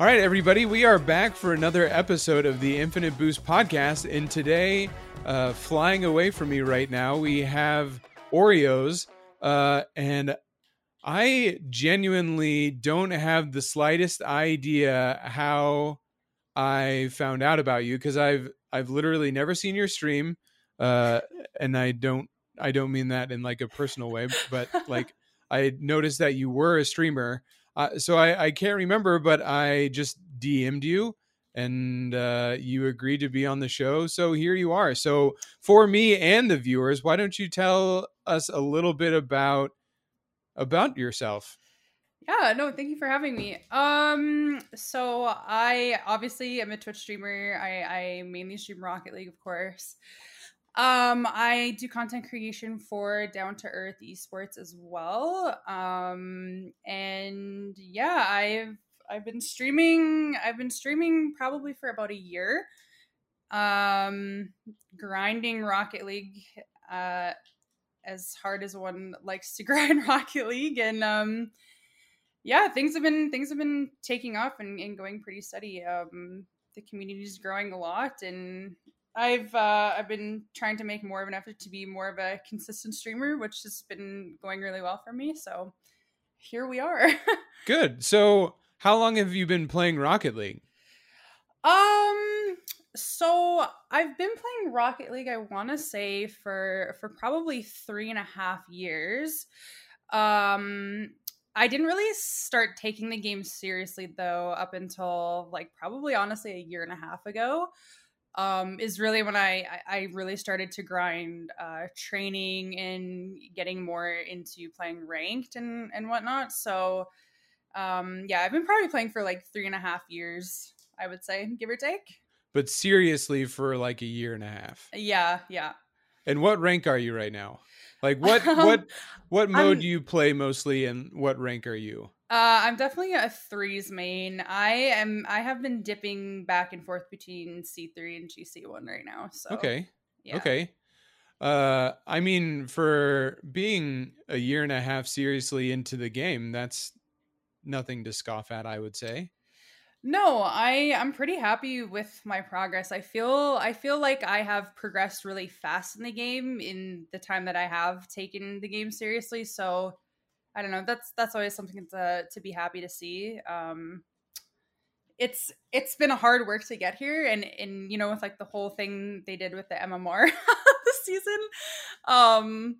All right, everybody, we are back for another episode of the Infinite Boost podcast. And today, uh, flying away from me right now, we have Oreos. Uh, and I genuinely don't have the slightest idea how I found out about you because I've I've literally never seen your stream, uh, and I don't I don't mean that in like a personal way, but like I noticed that you were a streamer. Uh, so I, I can't remember, but I just DM'd you and uh, you agreed to be on the show. So here you are. So for me and the viewers, why don't you tell us a little bit about about yourself? Yeah, no, thank you for having me. Um, so I obviously am a Twitch streamer. I, I mainly stream Rocket League, of course. Um, I do content creation for Down to Earth Esports as well. Um, and yeah, I've I've been streaming. I've been streaming probably for about a year. Um, grinding Rocket League. Uh, as hard as one likes to grind Rocket League, and um, yeah, things have been things have been taking off and, and going pretty steady. Um, the community is growing a lot, and I've uh, I've been trying to make more of an effort to be more of a consistent streamer, which has been going really well for me. So here we are. Good. So how long have you been playing Rocket League? Um so I've been playing Rocket League, I wanna say for for probably three and a half years. Um I didn't really start taking the game seriously though up until like probably honestly a year and a half ago um, is really when I, I really started to grind uh, training and getting more into playing ranked and, and whatnot. So, um, yeah, I've been probably playing for like three and a half years, I would say, give or take. But seriously, for like a year and a half. Yeah, yeah. And what rank are you right now? Like what what what mode do you play mostly, and what rank are you? Uh, I'm definitely a threes main. I am. I have been dipping back and forth between C3 and GC1 right now. So okay, yeah. okay. Uh, I mean, for being a year and a half seriously into the game, that's nothing to scoff at. I would say. No, I I'm pretty happy with my progress. I feel I feel like I have progressed really fast in the game in the time that I have taken the game seriously. So I don't know. That's that's always something to to be happy to see. Um, it's it's been a hard work to get here, and and you know with like the whole thing they did with the MMR this season, um,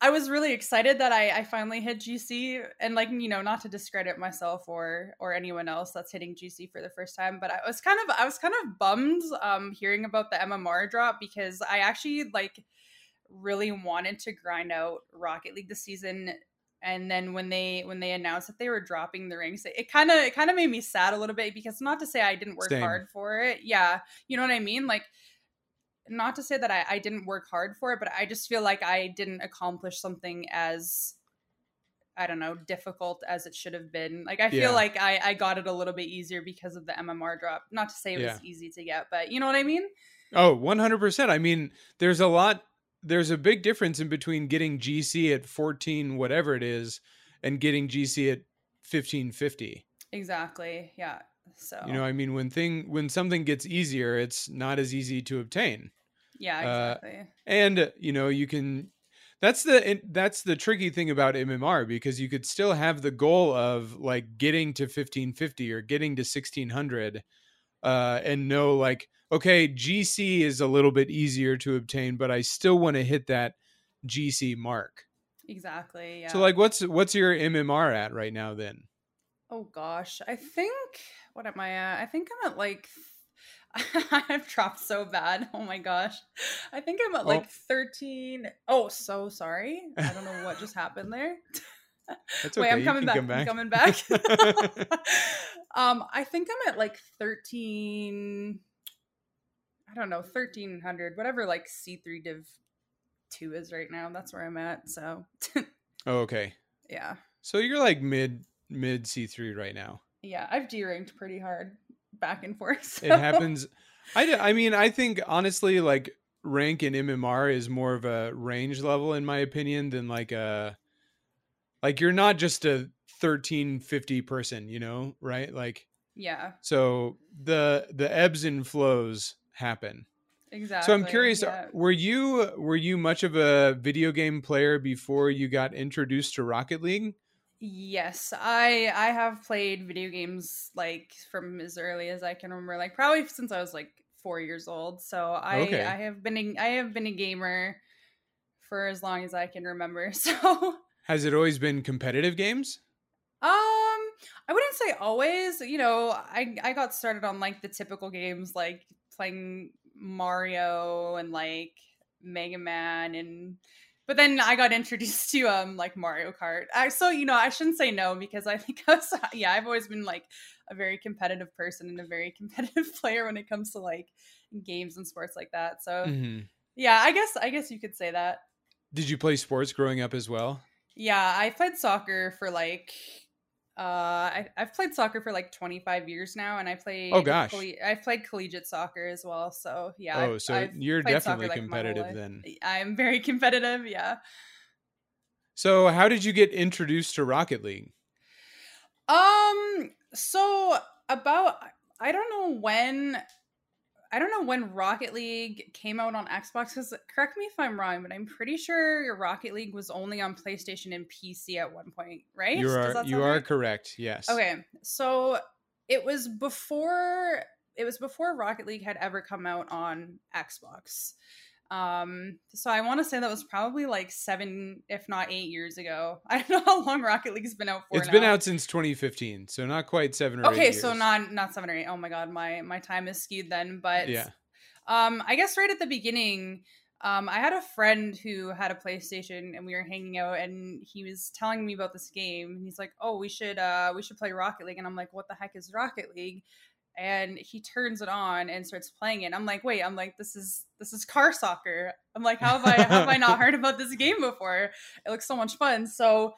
I was really excited that I, I finally hit GC and like you know not to discredit myself or or anyone else that's hitting GC for the first time, but I was kind of I was kind of bummed um hearing about the MMR drop because I actually like really wanted to grind out Rocket League this season and then when they when they announced that they were dropping the ranks it kind of it kind of made me sad a little bit because not to say i didn't work Same. hard for it yeah you know what i mean like not to say that I, I didn't work hard for it but i just feel like i didn't accomplish something as i don't know difficult as it should have been like i feel yeah. like I, I got it a little bit easier because of the mmr drop not to say it yeah. was easy to get but you know what i mean oh 100% i mean there's a lot there's a big difference in between getting GC at 14 whatever it is and getting GC at 1550. Exactly. Yeah. So You know, I mean when thing when something gets easier, it's not as easy to obtain. Yeah, uh, exactly. Uh, and you know, you can that's the that's the tricky thing about MMR because you could still have the goal of like getting to 1550 or getting to 1600 uh and know like okay, GC is a little bit easier to obtain, but I still want to hit that GC mark. Exactly. Yeah. So like what's what's your MMR at right now then? Oh gosh. I think what am I at? I think I'm at like I've dropped so bad. Oh my gosh. I think I'm at oh. like 13. Oh, so sorry. I don't know what just happened there. That's okay. Wait, I'm coming back. Back. I'm coming back. um, I think I'm at like 13 I don't know, 1300, whatever like C3 div 2 is right now. That's where I'm at. So, oh, okay. Yeah. So you're like mid mid C3 right now. Yeah, I've deranked pretty hard back and forth. So. It happens. I, I mean, I think honestly, like rank in MMR is more of a range level in my opinion than like a like you're not just a 1350 person, you know, right? Like Yeah. So the the ebbs and flows happen. Exactly. So I'm curious, uh, yeah. were you were you much of a video game player before you got introduced to Rocket League? Yes, I I have played video games like from as early as I can remember, like probably since I was like four years old. So I Okay. I have been a, I have been a gamer for as long as I can remember. So Has it always been competitive games? um I wouldn't say always. You know, I I got started on like the typical games like playing Mario and like Mega Man and but then I got introduced to um like Mario Kart. I, so you know, I shouldn't say no because I think I was yeah, I've always been like a very competitive person and a very competitive player when it comes to like games and sports like that. So Mhm. yeah, I guess I guess you could say that. Did you play sports growing up as well? Yeah, I played soccer for like uh I, I've played soccer for like 25 years now and I played Oh, gosh. I've played collegiate soccer as well. So yeah. oh, I've- so I've you're soccer, definitely like, competitive life. then. I'm very competitive, yeah. So how did you get introduced to Rocket League? Um so about I don't know when I don't know when Rocket League came out on Xbox cuz correct me if I'm wrong, but I'm pretty sure your Rocket League was only on PlayStation and PC at one point, right? You are you are right? correct. Yes. Okay, so it was before it was before Rocket League had ever come out on Xbox. Um, so I want to say that was probably like seven, if not eight years ago. I don't know how long Rocket League's been out for. It's been out since 2015, so not quite seven or eight Okay, so not not seven or eight. Oh my god, my my time is skewed then. But Yeah. um, I guess right at the beginning, um, I had a friend who had a PlayStation, and we were hanging out, and he was telling me about this game. And he's like, "Oh, we should uh, we should play Rocket League," and I'm like, "What the heck is Rocket League?" And he turns it on and starts playing it. I'm like, "Wait!" I'm like, "This is this is car soccer." I'm like, "How have I how have I not heard about this game before? It looks so much fun." So,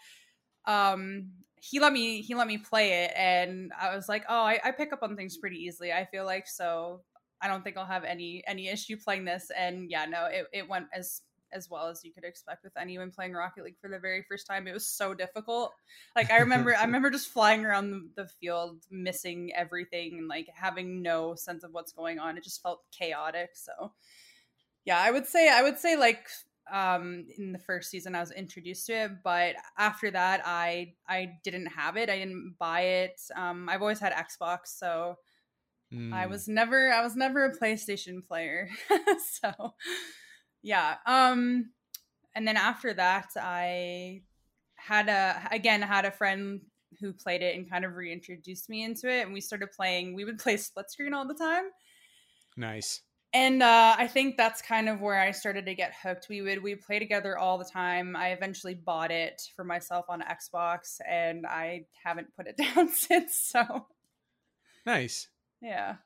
um, he let me he let me play it, and I was like, "Oh, I, I pick up on things pretty easily. I feel like so." I don't think I'll have any any issue playing this. And yeah, no, it, it went as as well as you could expect with anyone playing Rocket League for the very first time. It was so difficult. Like I remember I remember just flying around the, field, missing everything and like having no sense of what's going on. It just felt chaotic. So yeah, I would say I would say like um in the first season I was introduced to it, but after that I I didn't have it. I didn't buy it. Um I've always had Xbox, so I Mm. was never I was never a PlayStation player. so yeah. Um and then after that I had a again had a friend who played it and kind of reintroduced me into it and we started playing we would play split screen all the time. nice. And uh, I think that's kind of where I started to get hooked. We would we play together all the time. I eventually bought it for myself on Xbox, and I haven't put it down since. So Nice. yeah,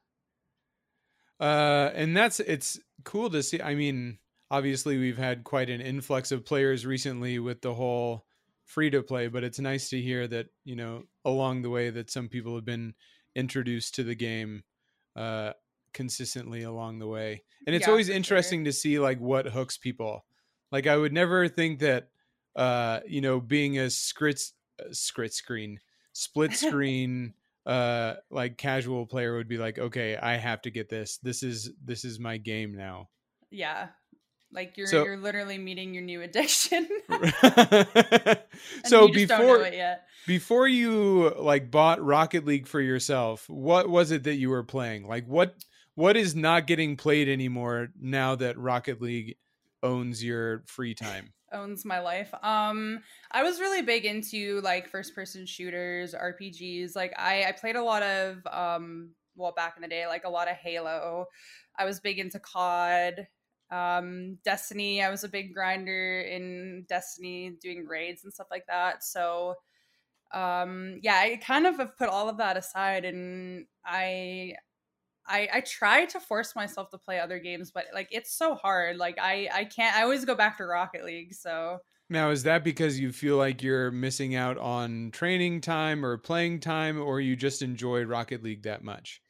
Uh, and that's it's cool to see. I mean, obviously we've had quite an influx of players recently with the whole free to play, but it's nice to hear that you know along the way that some people have been introduced to the game uh, consistently along the way, and it's Yeah, always for sure. interesting to see like what hooks people. Like I would never think that uh, you know being a scrit uh, scrit screen split screen uh like casual player would be like okay i have to get this this is this is my game now yeah. Like you're So- you're literally meeting your new addiction. So you just don't know before it yet. before you like bought rocket league for yourself what was it that you were playing like what what is not getting played anymore now that rocket league owns your free time owns my life. Um, I was really big into like first person shooters, RPGs. Like I, I played a lot of um, well back in the day, like a lot of Halo. I was big into COD, um, Destiny. I was a big grinder in Destiny, doing raids and stuff like that. So, um, yeah, I kind of have put all of that aside, and I I, I try to force myself to play other games, but like it's so hard. Like I, I can't. I always go back to Rocket League. So now is that because you feel like you're missing out on training time or playing time or you just enjoy rocket league that much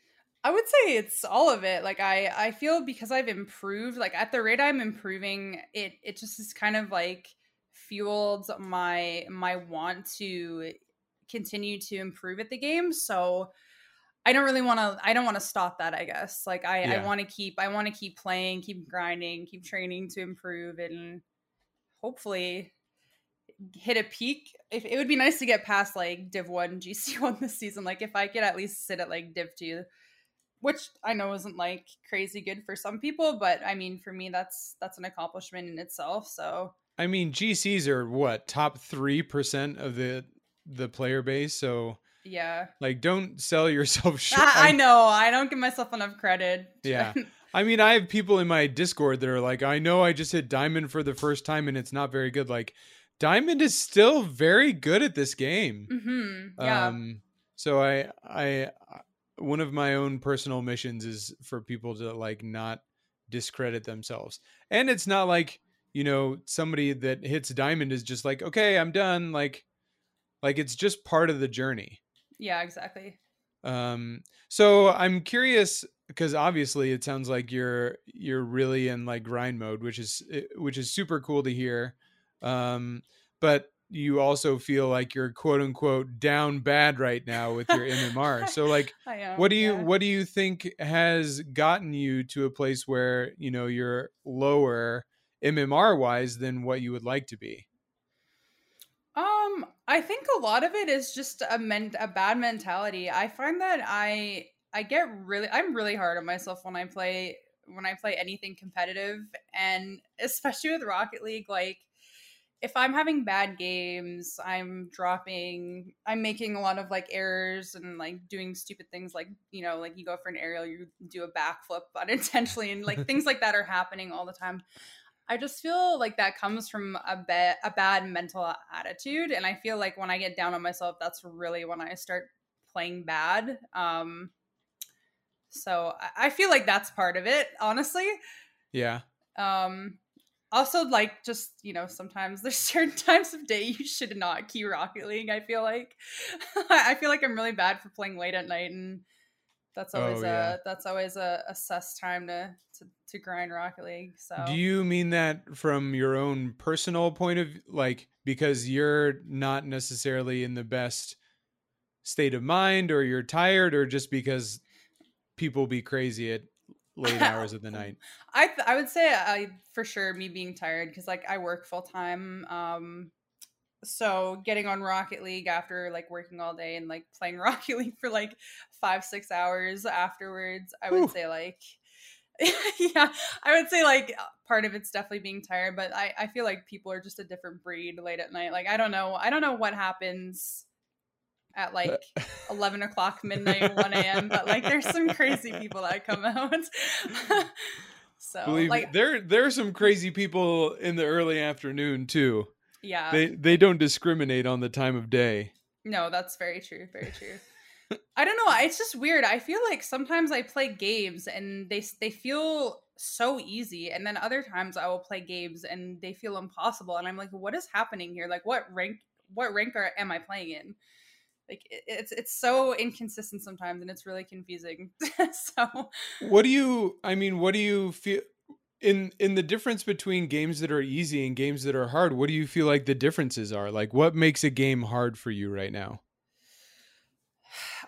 I would say it's all of it. Like I, I feel because I've improved. Like at the rate I'm improving, it it just is kind of like fueled my my want to continue to improve at the game. So I don't really want to I don't want to stop that, I guess. Like I Yeah. I want to keep I want to keep playing, keep grinding, keep training to improve and hopefully hit a peak. If it would be nice to get past like Div 1 GC 1 this season like if I could at least sit at like Div 2 which I know isn't like crazy good for some people, but I mean for me that's that's an accomplishment in itself. So I mean, GCs are what top three percent of the the player base. So yeah. like, don't sell yourself short. I, I know. I don't give myself enough credit. Yeah. I mean, I have people in my Discord that are like, I know I just hit Diamond for the first time and it's not very good. Like, Diamond is still very good at this game. hmm Yeah. Um, so I, I, one of my own personal missions is for people to like not discredit themselves. And it's not like, you know, somebody that hits Diamond is just like, okay, I'm done. Like, like it's just part of the journey. yeah. Exactly. Um, so I'm curious because obviously it sounds like you're you're really in like grind mode, which is eh, which is super cool to hear. Um, but you also feel like you're quote unquote down bad right now with your MMR. So like, am. what do you yeah. what do you think has gotten you to a place where you know you're lower MMR wise than what you would like to be? Um, I think a lot of it is just a men- a bad mentality. I find that I I get really I'm really hard on myself when I play when I play anything competitive and especially with Rocket League like if I'm having bad games, I'm dropping, I'm making a lot of like errors and like doing stupid things like, you know, like you go for an aerial, you do a backflip unintentionally and like things like that are happening all the time. I just feel like that comes from a bit a bad mental attitude, and I feel like when I get down on myself, that's really when I start playing bad. Um, so I- I feel like that's part of it, honestly. Yeah. Um, also, like just you know, sometimes there's certain times of day you should not key Rocket League. I feel like I feel like I'm really bad for playing late at night, and that's Oh, always yeah. a that's always a, a sus time to, to to grind Rocket League. So Do you mean that from your own personal point of like because you're not necessarily in the best state of mind or you're tired or just because people be crazy at late hours of the night? I th- I would say I for sure me being tired because like I work full time. Um, so getting on Rocket League after like working all day and like playing Rocket League for like five six hours afterwards, I would say like. yeah, I would say like part of it's definitely being tired, but I, I feel like people are just a different breed late at night. Like I don't know, I don't know what happens at like 11 o'clock midnight 1 a.m but like there's some crazy people that come out. So Believe like me, there there are some crazy people in the early afternoon too. yeah. They they don't discriminate on the time of day. no that's very true very true. I don't know it's just weird i feel like sometimes i play games and they they feel so easy and then other times i will play games and they feel impossible and i'm like what is happening here? Like what rank what rank are, am i playing in like it's it's so inconsistent sometimes and it's really confusing so What do you I mean, what do you feel in in the difference between games that are easy and games that are hard? What do you feel like the differences are? Like what makes a game hard for you right now?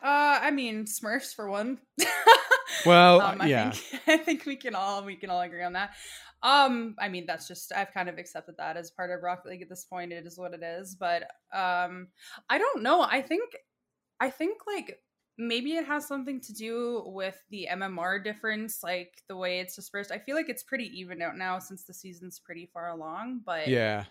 Uh, I mean, Smurfs for one. Well, um, I yeah. think I think we can all we can all agree on that. Um, I mean, that's just I've kind of accepted that as part of Rocket League at this point. It is what it is, but um, I don't know. I think I think like maybe it has something to do with the MMR difference, like the way it's dispersed. I feel like it's pretty even out now since the season's pretty far along, but Yeah.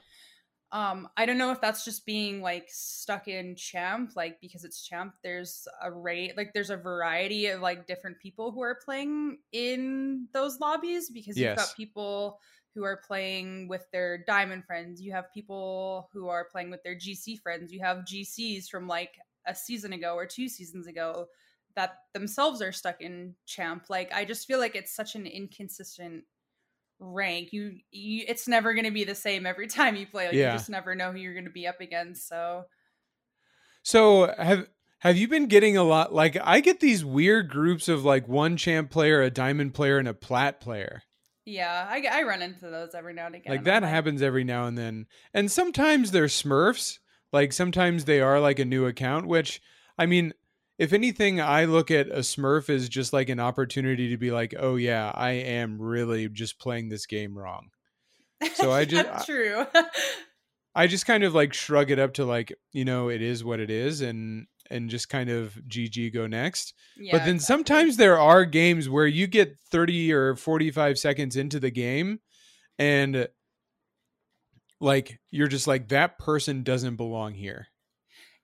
Um i don't know if that's just being like stuck in champ like because it's champ there's a rate like there's a variety of like different people who are playing in those lobbies because you've got people who are playing with their diamond friends you have people who are playing with their gc friends you have gcs from like a season ago or two seasons ago that themselves are stuck in champ like i just feel like it's such an inconsistent rank you, you it's never going to be the same every time you play like Yeah. you just never know who you're going to be up against so So have have you been getting a lot like I get these weird groups of like one champ player, a diamond player, and a plat player. yeah i, I run into those every now and again like that happens every now and then. And sometimes they're smurfs. Like sometimes they are like a new account, which I mean, if anything, I look at a Smurf as just like an opportunity to be like, oh yeah, I am really just playing this game wrong. So I just true. I just kind of like shrug it up to like, you know, it is what it is and and just kind of GG go next. Yeah, but then exactly. sometimes there are games where you get 30 or 45 seconds into the game and like you're just like that person doesn't belong here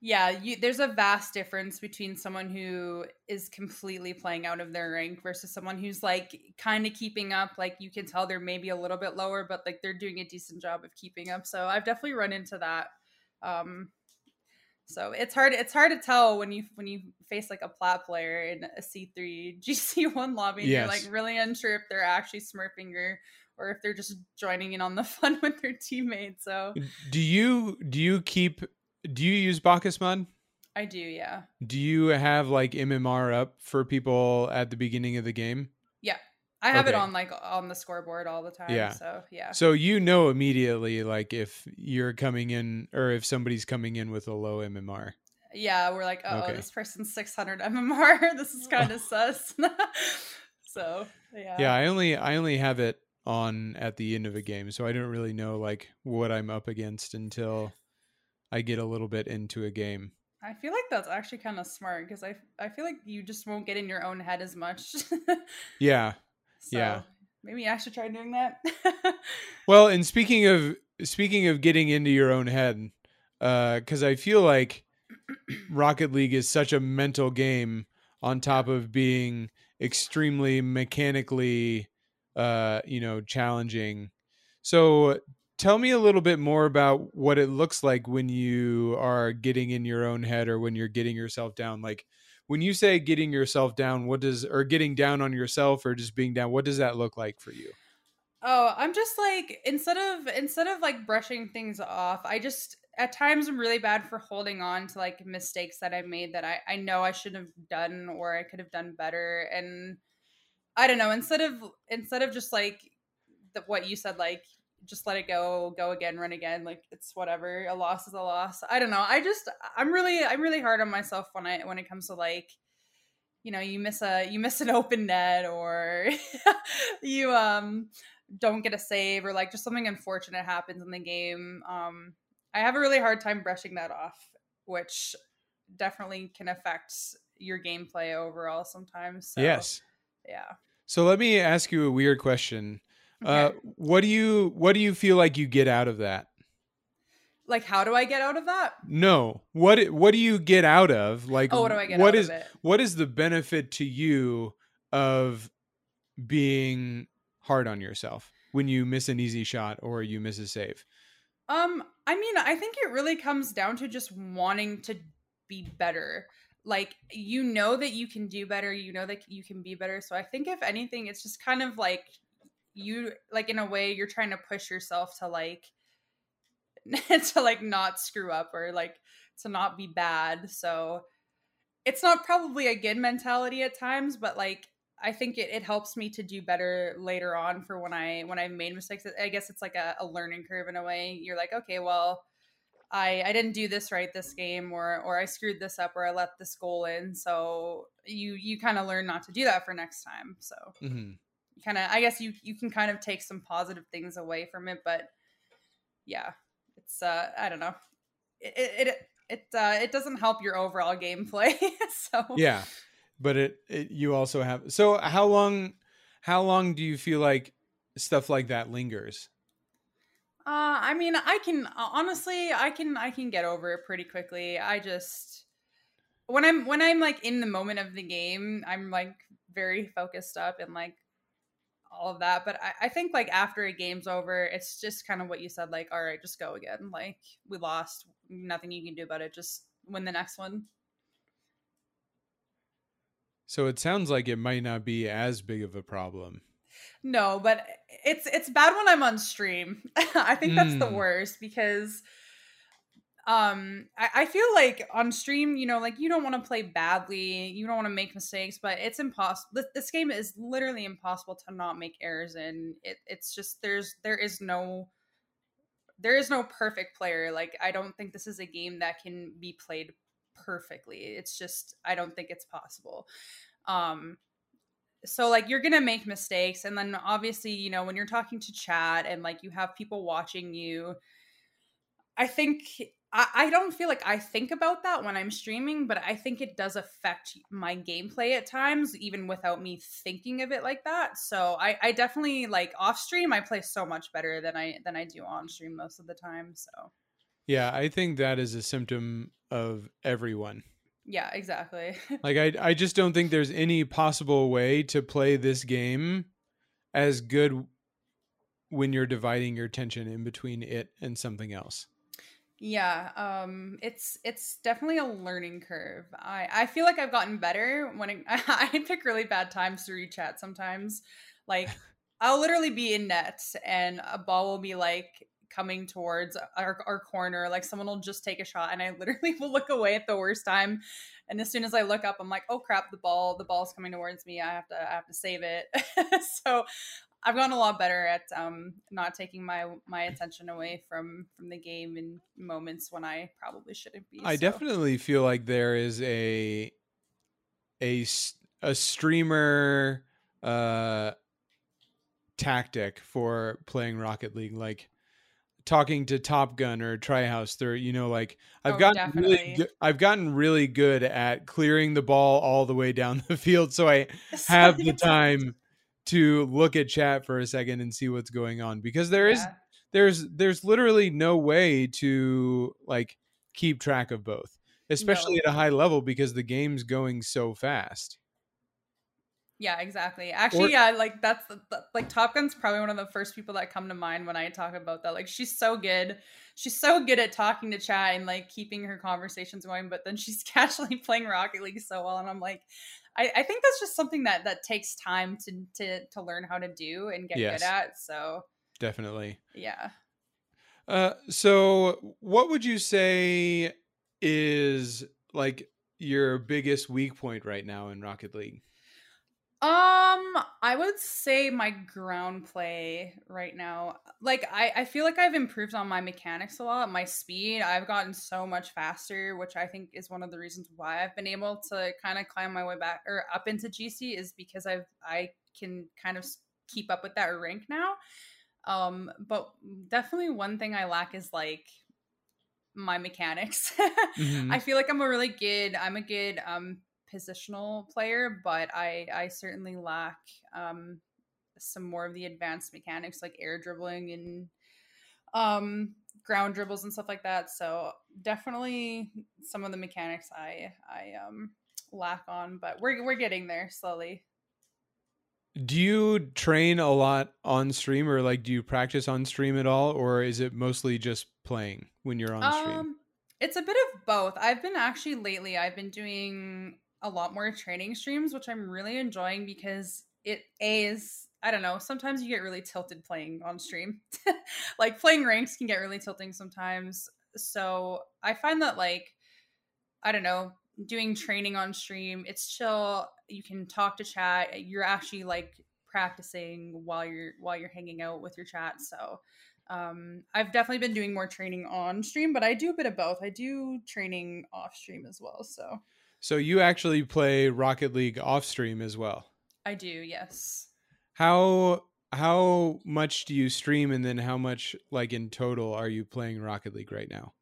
yeah you, there's a vast difference between someone who is completely playing out of their rank versus someone who's like kind of keeping up like you can tell they're maybe a little bit lower but like they're doing a decent job of keeping up so i've definitely run into that um so it's hard it's hard to tell when you when you face like a plat player in a c3 gc1 lobby yes. you're like really unsure if they're actually smurfing or or if they're just joining in on the fun with their teammates so do you do you keep do you use BakkesMod? I do, yeah. Do you have like MMR up for people at the beginning of the game? Yeah. I have okay. it on like on the scoreboard all the time. Yeah. So yeah. So you know immediately like if you're coming in or if somebody's coming in with a low MMR. Yeah, we're like, oh, okay. this person's 600 MMR. this is kind of sus. so yeah. Yeah, I only I only have it on at the end of a game, so I don't really know like what I'm up against until I get a little bit into a game. I feel like that's actually kind of smart because I I feel like you just won't get in your own head as much. yeah. So yeah. Maybe I should try doing that. well, and speaking of speaking of getting into your own head, because uh, I feel like Rocket League is such a mental game on top of being extremely mechanically, uh, you know, challenging. So tell me a little bit more about what it looks like when you are getting in your own head or when you're getting yourself down. Like when you say getting yourself down what does or getting down on yourself or just being down what does that look like for you? Oh i'm just like instead of instead of like brushing things off i just at times i'm really bad for holding on to like mistakes that i made that i i know i should have done or i could have done better. And i don't know instead of instead of just like the, what you said like just let it go, go again, run again. Like it's whatever. A loss is a loss. I don't know. I just I'm really I'm really hard on myself when I when it comes to like you know you miss a you miss an open net or you um don't get a save or like just something unfortunate happens in the game um i have a really hard time brushing that off which definitely can affect your gameplay overall sometimes so, yes yeah so let me ask you a weird question uh, what do you what do you feel like you get out of that? Like, how do I get out of that? No. What what do you get out of? Like, oh, what do I get what is, What is the benefit to you of being hard on yourself when you miss an easy shot or you miss a save? Um, I mean, I think it really comes down to just wanting to be better. Like, you know that you can do better, you know that you can be better. So I think if anything, it's just kind of like you like in a way you're trying to push yourself to like to like not screw up or like to not be bad so it's not probably a good mentality at times but like i think it, it helps me to do better later on for when i when i've made mistakes i guess it's like a, a learning curve in a way you're like okay well I, I didn't do this right this game or or I screwed this up or I let this goal in so you you kind of learn not to do that for next time so. Mm-hmm kind of i guess you you can kind of take some positive things away from it but yeah it's uh i don't know. It it it uh, it doesn't help your overall gameplay so. Yeah but it, it you also have so how long how long do you feel like stuff like that lingers? Uh i mean i can honestly i can i can get over it pretty quickly. I just when i'm when i'm like in the moment of the game i'm like very focused up and like all of that. But I, I think like after a game's over, it's just kind of what you said, like, all right, just go again. Like we lost, nothing you can do about it. Just win the next one. So it sounds like it might not be as big of a problem. No, but it's it's bad when I'm on stream. I think that's mm. the hmm. worst because um I, I, feel like on stream you know like you don't want to play badly you don't want to make mistakes but it's impossible this, this, game is literally impossible to not make errors in it, it's just there's there is no there is no perfect player like i don't think this is a game that can be played perfectly. It's just I don't think it's possible. Um so like you're gonna make mistakes and then obviously you know when you're talking to chat and like you have people watching you i think I, I don't feel like i think about that when i'm streaming but i think it does affect my gameplay at times even without me thinking of it like that so i, I definitely like off stream i play so much better than i than i do on stream most of the time so yeah i think that is a symptom of everyone yeah, exactly. like I I just don't think there's any possible way to play this game as good when you're dividing your attention in between it and something else. Yeah, um it's it's definitely a learning curve. I I feel like I've gotten better when it, I pick really bad times to reach chat sometimes. Like I'll literally be in net and a ball will be like coming towards our, our corner like someone will just take a shot and i literally will look away at the worst time and as soon as i look up i'm like oh crap the ball the ball's coming towards me i have to i have to save it so i've gotten a lot better at um, not taking my my attention away from from the game in moments when i probably shouldn't be i so. definitely feel like there is a a a streamer uh tactic for playing rocket league like talking to Top Gun or Tryhouse, they're you know like I've oh, gotten definitely. really I've gotten really good at clearing the ball all the way down the field, so I have the time to look at chat for a second and see what's going on because there yeah. is there's there's literally no way to like keep track of both, especially no. at a high level because the game's going so fast. Yeah, exactly. Actually, or, yeah, like that's the, like Top Gun's probably one of the first people that come to mind when I talk about that. Like she's so good. She's so good at talking to chat and like keeping her conversations going, but then she's casually playing Rocket League so well. And I'm like, I, I think that's just something that that takes time to to to learn how to do and get yes, good at. So definitely. Yeah. Uh so what would you say is like your biggest weak point right now in Rocket League? Um, I would say my ground play right now. Like I, I feel like I've improved on my mechanics a lot, my speed. I've gotten so much faster, which I think is one of the reasons why I've been able to kind of climb my way back or up into GC is because I've I can kind of keep up with that rank now. Um, but definitely one thing I lack is like my mechanics. mm-hmm. I feel like I'm a really good I'm a good um positional player, but I I certainly lack um, some more of the advanced mechanics like air dribbling and um, ground dribbles and stuff like that. So definitely some of the mechanics I I um, lack on, but we're we're getting there slowly. Do you train a lot on stream or like do you practice on stream at all or is it mostly just playing when you're on stream? Um, it's a bit of both. I've been actually lately I've been doing a lot more training streams, which I'm really enjoying because it a is I don't know. Sometimes you get really tilted playing on stream. like playing ranks can get really tilting sometimes. So I find that like I don't know, doing training on stream, it's chill. You can talk to chat. You're actually like practicing while you're while you're hanging out with your chat. So um, I've definitely been doing more training on stream, but I do a bit of both. I do training off stream as well. So so you actually play Rocket League off stream as well. I do, yes. How how much do you stream and then how much like in total are you playing Rocket League right now?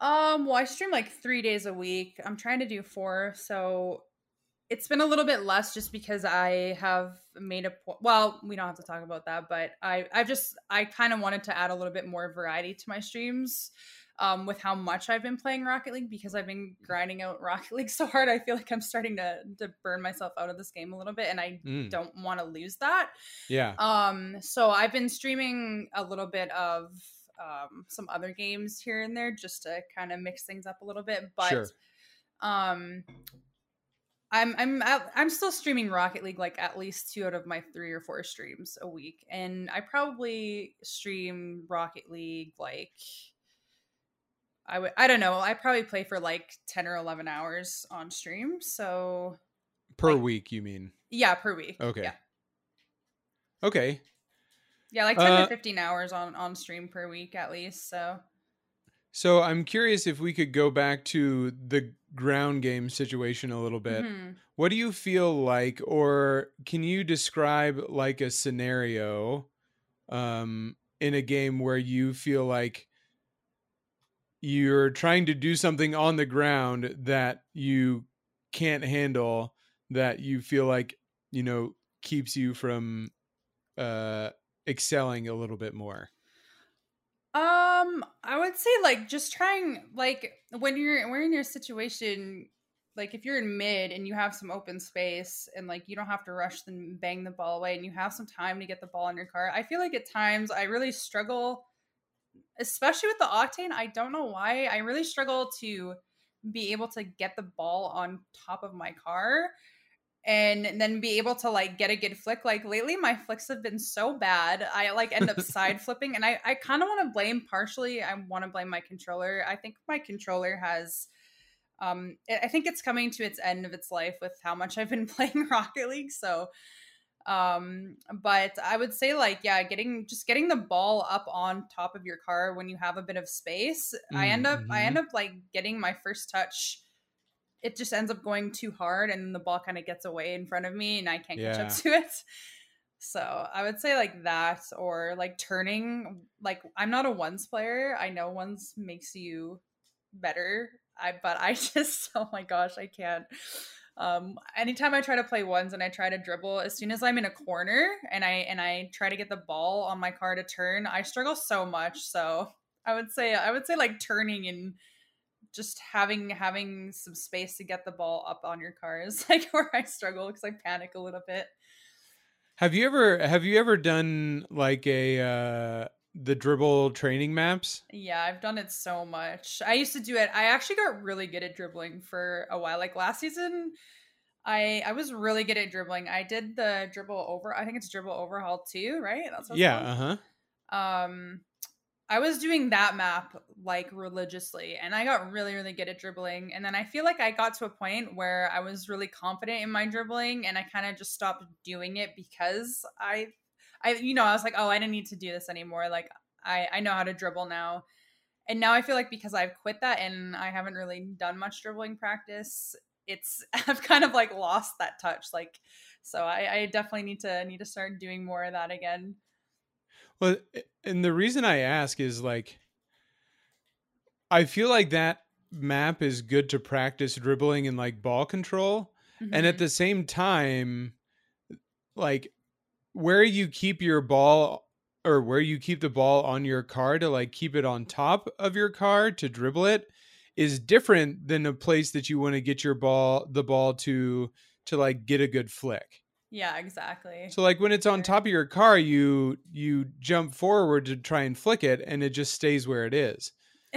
Um, well, I stream like 3 days a week. I'm trying to do 4, so it's been a little bit less just because I have made a po- well, we don't have to talk about that, but I I've just I kind of wanted to add a little bit more variety to my streams um, with how much I've been playing Rocket League because I've been grinding out Rocket League so hard. I feel like I'm starting to to burn myself out of this game a little bit, and I mm. don't want to lose that. Yeah. Um. So I've been streaming a little bit of um some other games here and there just to kind of mix things up a little bit, but sure. um. I'm I'm I'm still streaming Rocket League like at least two out of my three or four streams a week, and I probably stream Rocket League like I would I don't know. I probably play for like 10 or 11 hours on stream. So per like, week, you mean? Yeah, per week. Okay. Yeah. Okay. Yeah, like 10 uh, to 15 hours on on stream per week at least, so So I'm curious if we could go back to the ground game situation a little bit. Mm-hmm. What do you feel like, or can you describe like a scenario um, in a game where you feel like you're trying to do something on the ground that you can't handle, that you feel like, you know, keeps you from uh, excelling a little bit more? Um, I would say like just trying like when you're you're in your situation, like if you're in mid and you have some open space and like you don't have to rush and bang the ball away and you have some time to get the ball in your car. I feel like at times I really struggle, especially with the octane. I don't know why. I really struggle to be able to get the ball on top of my car and then be able to like get a good flick. Like lately, my flicks have been so bad. I like end up side flipping, and I I kind of want to blame partially. I want to blame my controller. I think my controller has. Um, I think it's coming to its end of its life with how much I've been playing Rocket League. So, um, but I would say like yeah, getting just getting the ball up on top of your car when you have a bit of space. Mm-hmm. I end up I end up like getting my first touch it just ends up going too hard and the ball kind of gets away in front of me and I can't catch up to it. So I would say like that or like turning like I'm not a ones player. I know ones makes you better. I but I just oh my gosh, I can't. Um anytime I try to play ones and I try to dribble, as soon as I'm in a corner and I and I try to get the ball on my car to turn, I struggle so much. So I would say I would say like turning and just having having some space to get the ball up on your car is like where I struggle because I panic a little bit. Have you ever have you ever done like a uh, the dribble training maps? Yeah, I've done it so much. I used to do it. I actually got really good at dribbling for a while. Like last season, I I was really good at dribbling. I did the dribble over. I think it's dribble overhaul too, right? That's what Yeah, uh huh. um I was doing that map like religiously and I got really really good at dribbling and then I feel like I got to a point where I was really confident in my dribbling and I kind of just stopped doing it because I I you know I was like oh I didn't need to do this anymore like I I know how to dribble now and now I feel like because I've quit that and I haven't really done much dribbling practice it's I've kind of like lost that touch like so I, I definitely need to need to start doing more of that again Well, and the reason I ask is like, I feel like that map is good to practice dribbling and like ball control, and at Mhm. the same time, like where you keep your ball or where you keep the ball on your car to like keep it on top of your car to dribble it is different than a place that you want to get your ball the ball to to like get a good flick. Yeah, exactly. So like when it's on top of your car, you you jump forward to try and flick it, and it just stays where it is.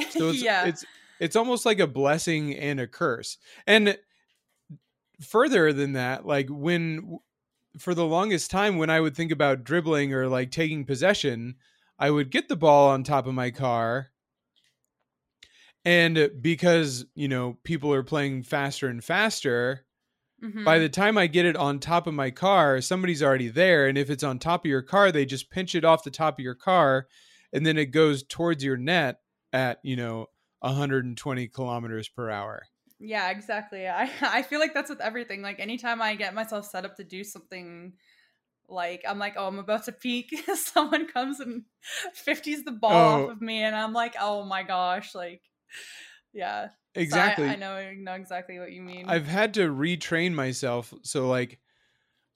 So it's yeah. it's it's almost like a blessing and a curse. And further than that, like when for the longest time when I would think about dribbling or like taking possession, I would get the ball on top of my car. And because, you know, people are playing faster and faster, by Mhm. the time I get it on top of my car, somebody's already there. And if it's on top of your car, they just pinch it off the top of your car and then it goes towards your net at, you know, 120 kilometers per hour. Yeah, exactly. I I feel like that's with everything. Like anytime I get myself set up to do something like I'm like, oh, I'm about to peak. Someone comes and 50s the ball Oh. off of me, and I'm like, oh my gosh, like, yeah. So I- Exactly. I, know I know exactly what you mean. I've had to retrain myself. So, like,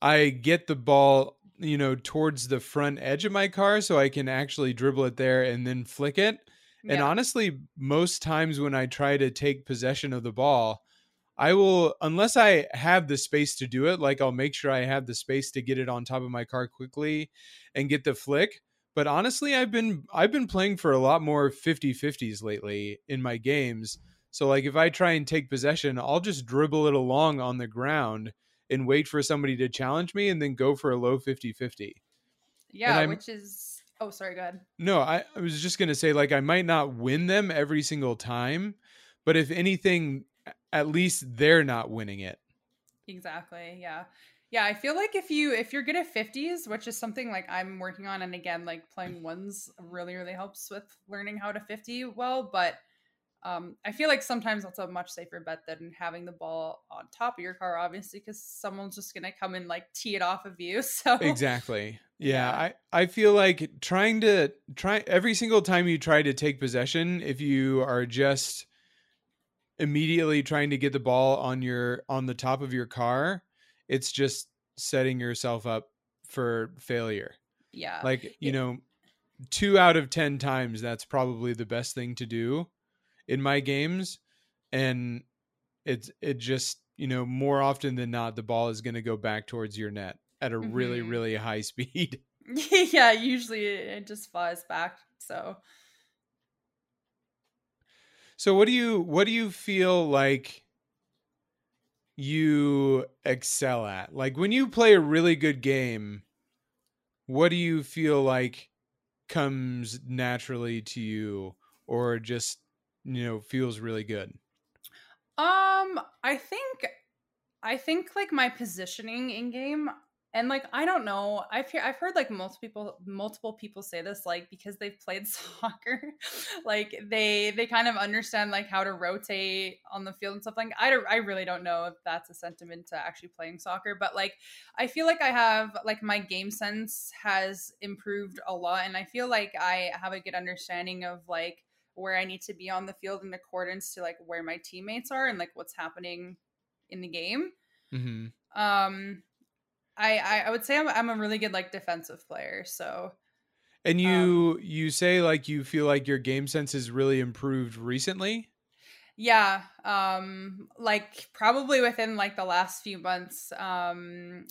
I get the ball, you know, towards the front edge of my car so I can actually dribble it there and then flick it. And honestly, most times when I try to take possession of the ball, I will, unless I have the space to do it, like I'll make sure I have the space to get it on top of my car quickly and get the flick. But honestly, I've been I've been playing for a lot more 50-50s lately in my games. So like if I try and take possession, I'll just dribble it along on the ground and wait for somebody to challenge me and then go for a low 50-50. yeah, which is oh, sorry, go ahead. No, I, I was just gonna say like I might not win them every single time, but if anything, at least they're not winning it. Exactly. Yeah. Yeah, I feel like if you if you're good at 50s, which is something like I'm working on and again like playing ones really really helps with learning how to 50 well, but um, I feel like sometimes that's a much safer bet than having the ball on top of your car, obviously, because someone's just gonna come and like tee it off of you. So Exactly. Yeah, Yeah. I I feel like trying to try every single time you try to take possession, if you are just immediately trying to get the ball on your on the top of your car, it's just setting yourself up for failure. yeah, Like, you Yeah. know, 2 out of 10 times that's probably the best thing to do in my games and it's it just, you know, more often than not the ball is going to go back towards your net at a really Mhm. really high speed. yeah. Usually it just flies back. So So what do you what do you feel like you excel at? Like when you play a really good game, what do you feel like comes naturally to you or just, you know, feels really good? Um, I think I think like my positioning in game and like I don't know. I've I've heard like multiple people multiple people say this like because they've played soccer, like they they kind of understand like how to rotate on the field and stuff like I don't, I really don't know if that's a sentiment to actually playing soccer, but like I feel like I have like my game sense has improved a lot and I feel like I have a good understanding of like where I need to be on the field in accordance to like where my teammates are and like what's happening in the game. hmm Um, I I, I would say I'm I'm a really good like defensive player. So And you you say like you feel like your game sense has really improved recently? yeah, um, like probably within like the last few months. Um,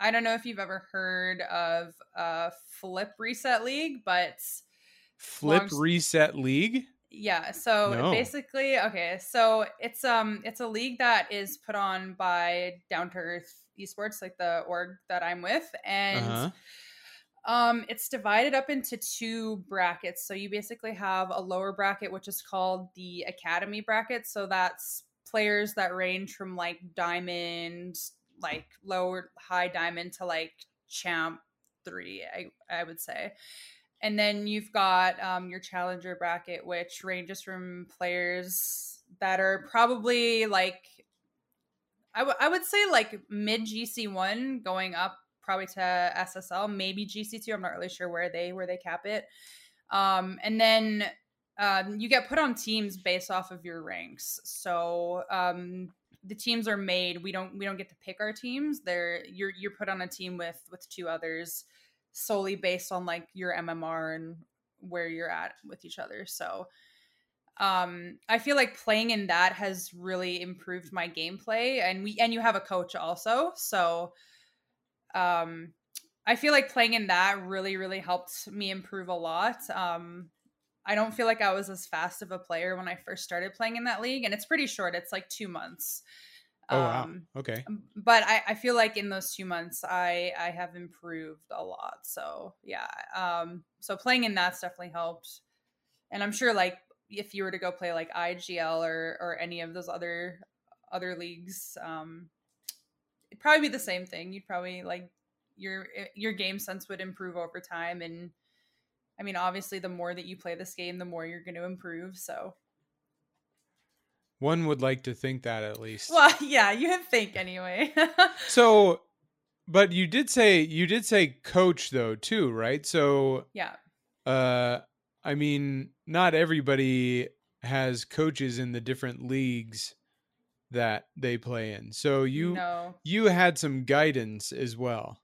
I don't know if you've ever heard of uh Flip Reset League, but Flip Long- Reset League? Yeah, so No. basically, okay, so it's um it's a league that is put on by Down to Earth Esports, like the org that I'm with, and Uh-huh. um it's divided up into two brackets. So you basically have a lower bracket which is called the Academy bracket, so that's players that range from like diamond, like lower high diamond to like champ 3, I I would say. And then you've got um, your challenger bracket, which ranges from players that are probably like, I, w- I would say like mid GC1 going up probably to SSL, maybe GC2. I'm not really sure where they where they cap it. Um, and then um, you get put on teams based off of your ranks. So um, the teams are made. We don't we don't get to pick our teams. They're you're you're put on a team with with two others solely based on like your MMR and where you're at with each other. So um I feel like playing in that has really improved my gameplay and we and you have a coach also. So um I feel like playing in that really really helped me improve a lot. Um I don't feel like I was as fast of a player when I first started playing in that league and it's pretty short. It's like 2 months. Oh wow. Um, Okay. but I, I feel like in those two months I I have improved a lot. So yeah. Um so playing in that's definitely helped. And I'm sure like if you were to go play like IGL or or any of those other other leagues, um it'd probably be the same thing. You'd probably like your your game sense would improve over time and I mean obviously the more that you play this game, the more you're gonna improve. So One would like to think that at least. well yeah, you would think anyway. So, but you did say you did say coach though too, right? So, yeah. uh, I mean, not everybody has coaches in the different leagues that they play in. So you no. you had some guidance as well.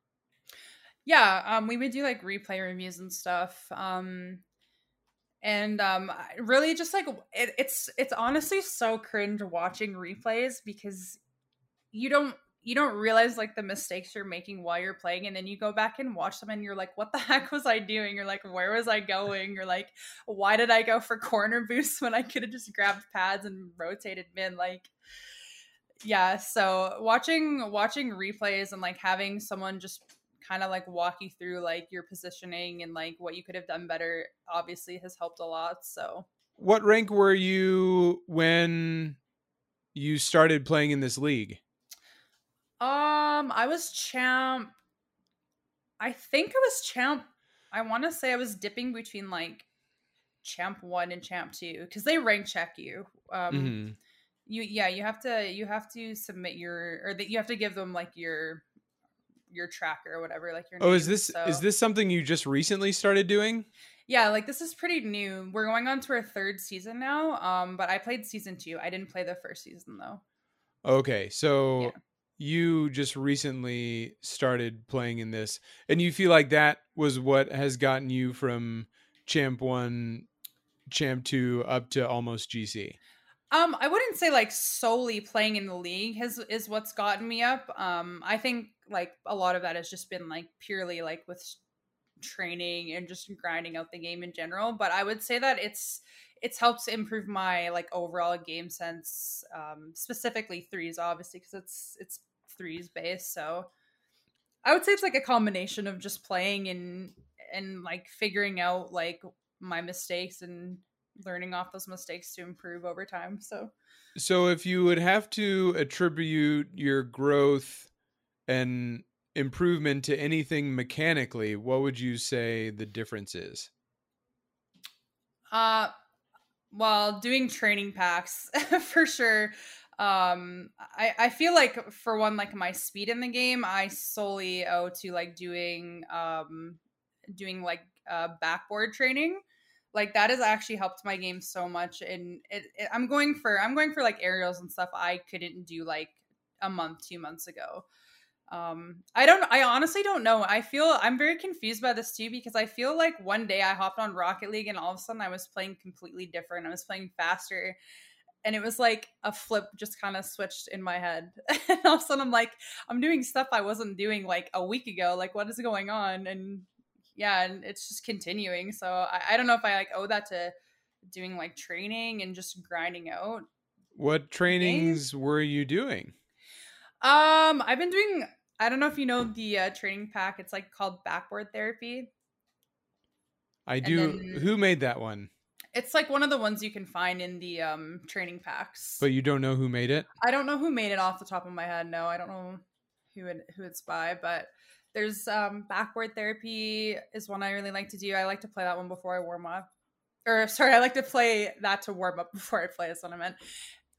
yeah um we would do like replay reviews and stuff um and um really just like it, it's it's honestly so cringe watching replays because you don't you don't realize like the mistakes you're making while you're playing and then you go back and watch them and you're like what the heck was i doing? You're like where was i going? You're like why did i go for corner boosts when i could have just grabbed pads and rotated mid like yeah so watching watching replays and like having someone just kind of like walk you through like your positioning and like what you could have done better obviously has helped a lot so What rank were you when you started playing in this league? um i was champ i think i was champ i want to say i was dipping between like champ one and champ two because they rank check you. Um, Mhm. you yeah you have to you have to submit your or that you have to give them like your your tracker or whatever like your Oh, is name, this is this something you just recently started doing? yeah like this is pretty new we're going on to our third season now um but i played season two i didn't play the first season though Okay, so Yeah. you just recently started playing in this, and you feel like that was what has gotten you from Champ One, Champ Two, up to almost GC. Um, I wouldn't say like solely playing in the league has is what's gotten me up. Um, I think like a lot of that has just been like purely like with training and just grinding out the game in general. But I would say that it's it's helped improve my like overall game sense, um, specifically threes, obviously because it's it's threes based. So I would say it's like a combination of just playing and and like figuring out like my mistakes and learning off those mistakes to improve over time. So So, if you would have to attribute your growth and improvement to anything mechanically, what would you say the difference is? Uh, well, doing training packs for sure. Um, I I feel like for one, like my speed in the game, I solely owe to like doing um doing like uh backboard training. Like that has actually helped my game so much, and it, it I'm going for I'm going for like aerials and stuff I couldn't do like a month, two months ago. Um, I don't. I honestly don't know. I feel I'm very confused by this too because I feel like one day I hopped on Rocket League and all of a sudden I was playing completely different. I was playing faster, and it was like a flip just kind of switched in my head. and all of a sudden I'm like, I'm doing stuff I wasn't doing like a week ago. Like, what is going on? And yeah, and it's just continuing. So I, I don't know if I like owe that to doing like training and just grinding out. What trainings were you doing? Um, I've been doing. I don't know if you know the uh, training pack. It's like called backboard therapy. I do. then- Who made that one? It's like one of the ones you can find in the um training packs. But you don't know who made it? I don't know who made it off the top of my head. No, I don't know who it who it's by, but there's um backboard therapy is one I really like to do. I like to play that one before I warm up. Or sorry, I like to play that to warm up before I play is what I meant.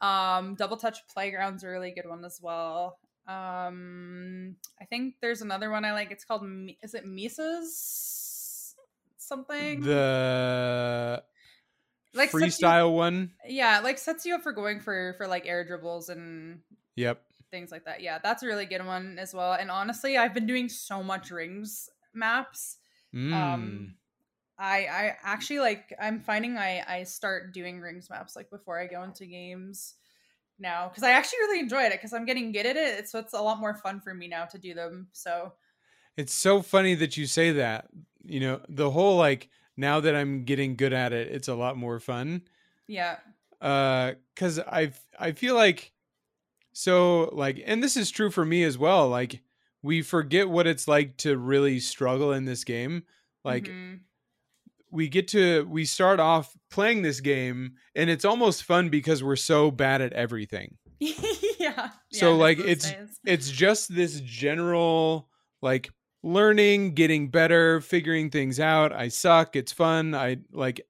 Um double touch playground's a really good one as well. Um I think there's another one I like. It's called is it Misa's something? The Like sets you- freestyle one? yeah, it, like sets you up for going for for like air dribbles and Yep. Things like that. Yeah, that's a really good one as well. And honestly, I've been doing so much rings maps. Mm. Um, I I actually like I'm finding I I start doing rings maps like before I go into games now because I actually really enjoyed it because I'm getting good at it. So it's a lot more fun for me now to do them. So It's so funny that you say that. You know, the whole like now that I'm getting good at it, it's a lot more fun. yeah, Uh cuz I I feel like so like and this is true for me as well. Like we forget what it's like to really struggle in this game. Like Mhm. we get to we start off playing this game and it's almost fun because we're so bad at everything. yeah. So, yeah, like, it's- days. it's just this general like learning getting better figuring things out i suck it's fun i like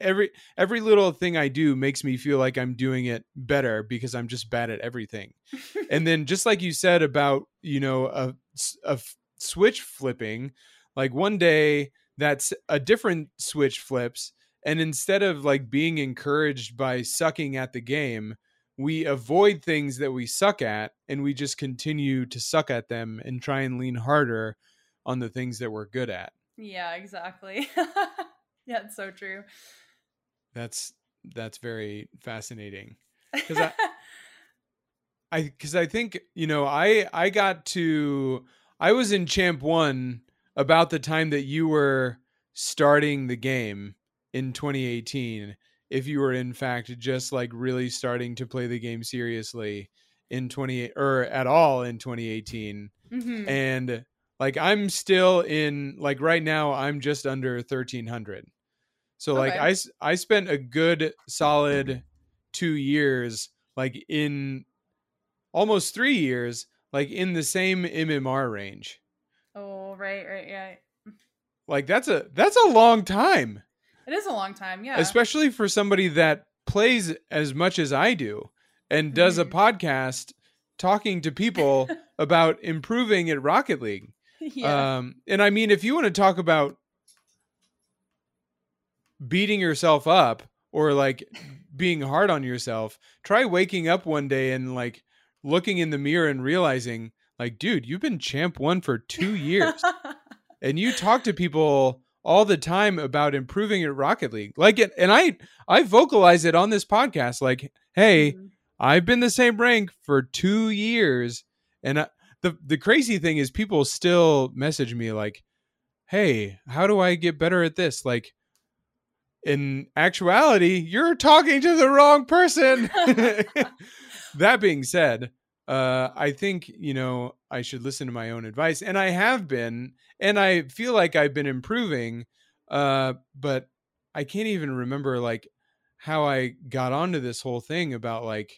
every every little thing i do makes me feel like i'm doing it better because i'm just bad at everything and then just like you said about you know a, a switch flipping like one day that's a different switch flips and instead of like being encouraged by sucking at the game we avoid things that we suck at and we just continue to suck at them and try and lean harder on the things that we're good at yeah, exactly. yeah, it's so true. That's that's very fascinating. 'Cause I- i because i think you know i i got to i was in champ one about the time that you were starting the game in 2018 if you were in fact just like really starting to play the game seriously in 28 or at all in 2018 Mhm. and like i'm still in like right now i'm just under 1300 so like I i spent a good solid 2 years like in almost 3 years like in the same mmr range oh, right, right, yeah. like that's a that's a long time It is a long time, yeah. Especially for somebody that plays as much as I do and does a podcast talking to people about improving at Rocket League. yeah. Um, and I mean, if you want to talk about beating yourself up or like being hard on yourself, try waking up one day and like looking in the mirror and realizing, like, dude, you've been champ one for two years and you talk to people all the time about improving at Rocket League. Like it, and I, I vocalize it on this podcast. Like, hey, Mhm. I've been the same rank for two years, and I, the the crazy thing is, people still message me like, "Hey, how do I get better at this?" Like, in actuality, you're talking to the wrong person. that being said, uh, I think you know I should listen to my own advice, and I have been, and I feel like I've been improving, uh, but I can't even remember like how I got onto this whole thing about like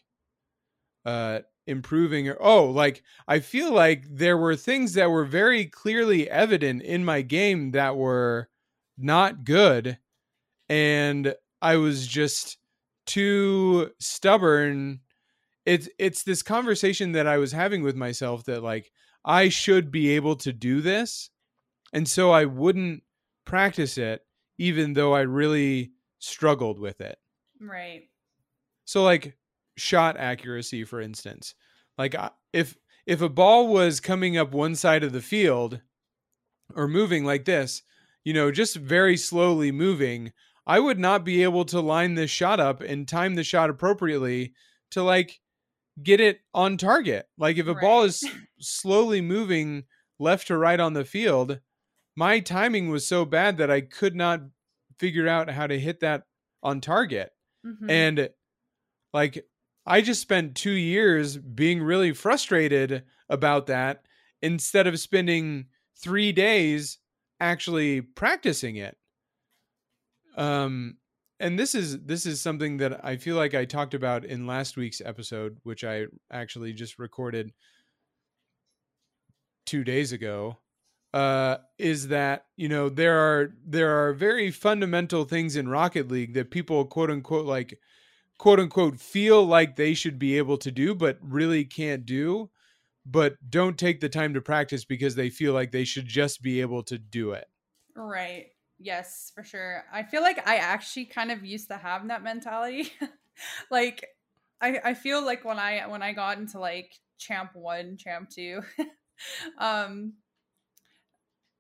uh improving or oh like I feel like there were things that were very clearly evident in my game that were not good and I was just too stubborn it's it's this conversation that I was having with myself that like I should be able to do this and so I wouldn't practice it even though I really struggled with it right. so like shot accuracy for instance. Like if if a ball was coming up one side of the field or moving like this, you know, just very slowly moving, I would not be able to line this shot up and time the shot appropriately to like get it on target. Like if a ball is slowly moving left to right on the field, my timing was so bad that I could not figure out how to hit that on target. Mhm. And like I just spent 2 years being really frustrated about that instead of spending 3 days actually practicing it. Um and this is this is something that I feel like I talked about in last week's episode which I actually just recorded 2 days ago uh is that you know there are there are very fundamental things in Rocket League that people quote unquote like quote unquote feel like they should be able to do but really can't do but don't take the time to practice because they feel like they should just be able to do it Right. Yes, for sure. I feel like I actually kind of used to have that mentality. like I I feel like when I when I got into like champ 1, champ 2, um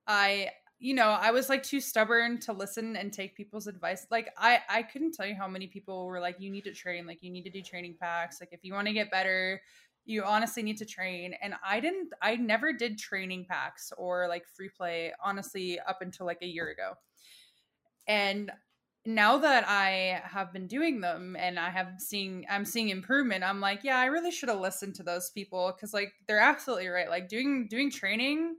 I you know, I was like too stubborn to listen and take people's advice. Like I I couldn't tell you how many people were like you need to train, like you need to do training packs, like if you want to get better, you honestly need to train and i didn't i never did training packs or like free play honestly up until like a year ago and now that i have been doing them and i have seen i'm seeing improvement i'm like yeah i really should have listened to those people because like they're absolutely right like doing doing training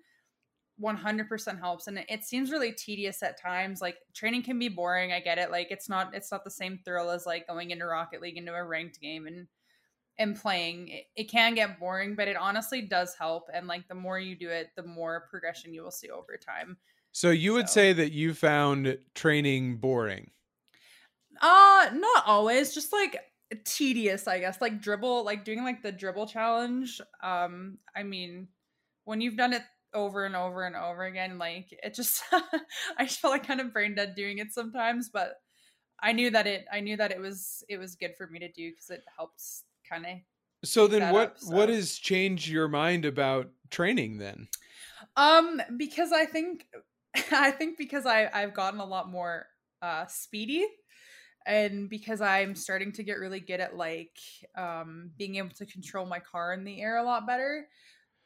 100% helps. And it seems really tedious at times like training can be boring i get it like it's not it's not the same thrill as like going into rocket league into a ranked game and and playing. It, it can get boring but it honestly does help and like the more you do it the more progression you will see over time so you would So- say that you found training boring? Uh not always just like tedious i guess like dribble like doing like the dribble challenge um i mean when you've done it over and over and over again like it just i just felt like kind of brain dead doing it sometimes but i knew that it i knew that it was it was good for me to do because it helps kind of so then what up, what has changed your mind about training then? Um, because I think I think because I I've gotten a lot more uh speedy and because I'm starting to get really good at like um being able to control my car in the air a lot better.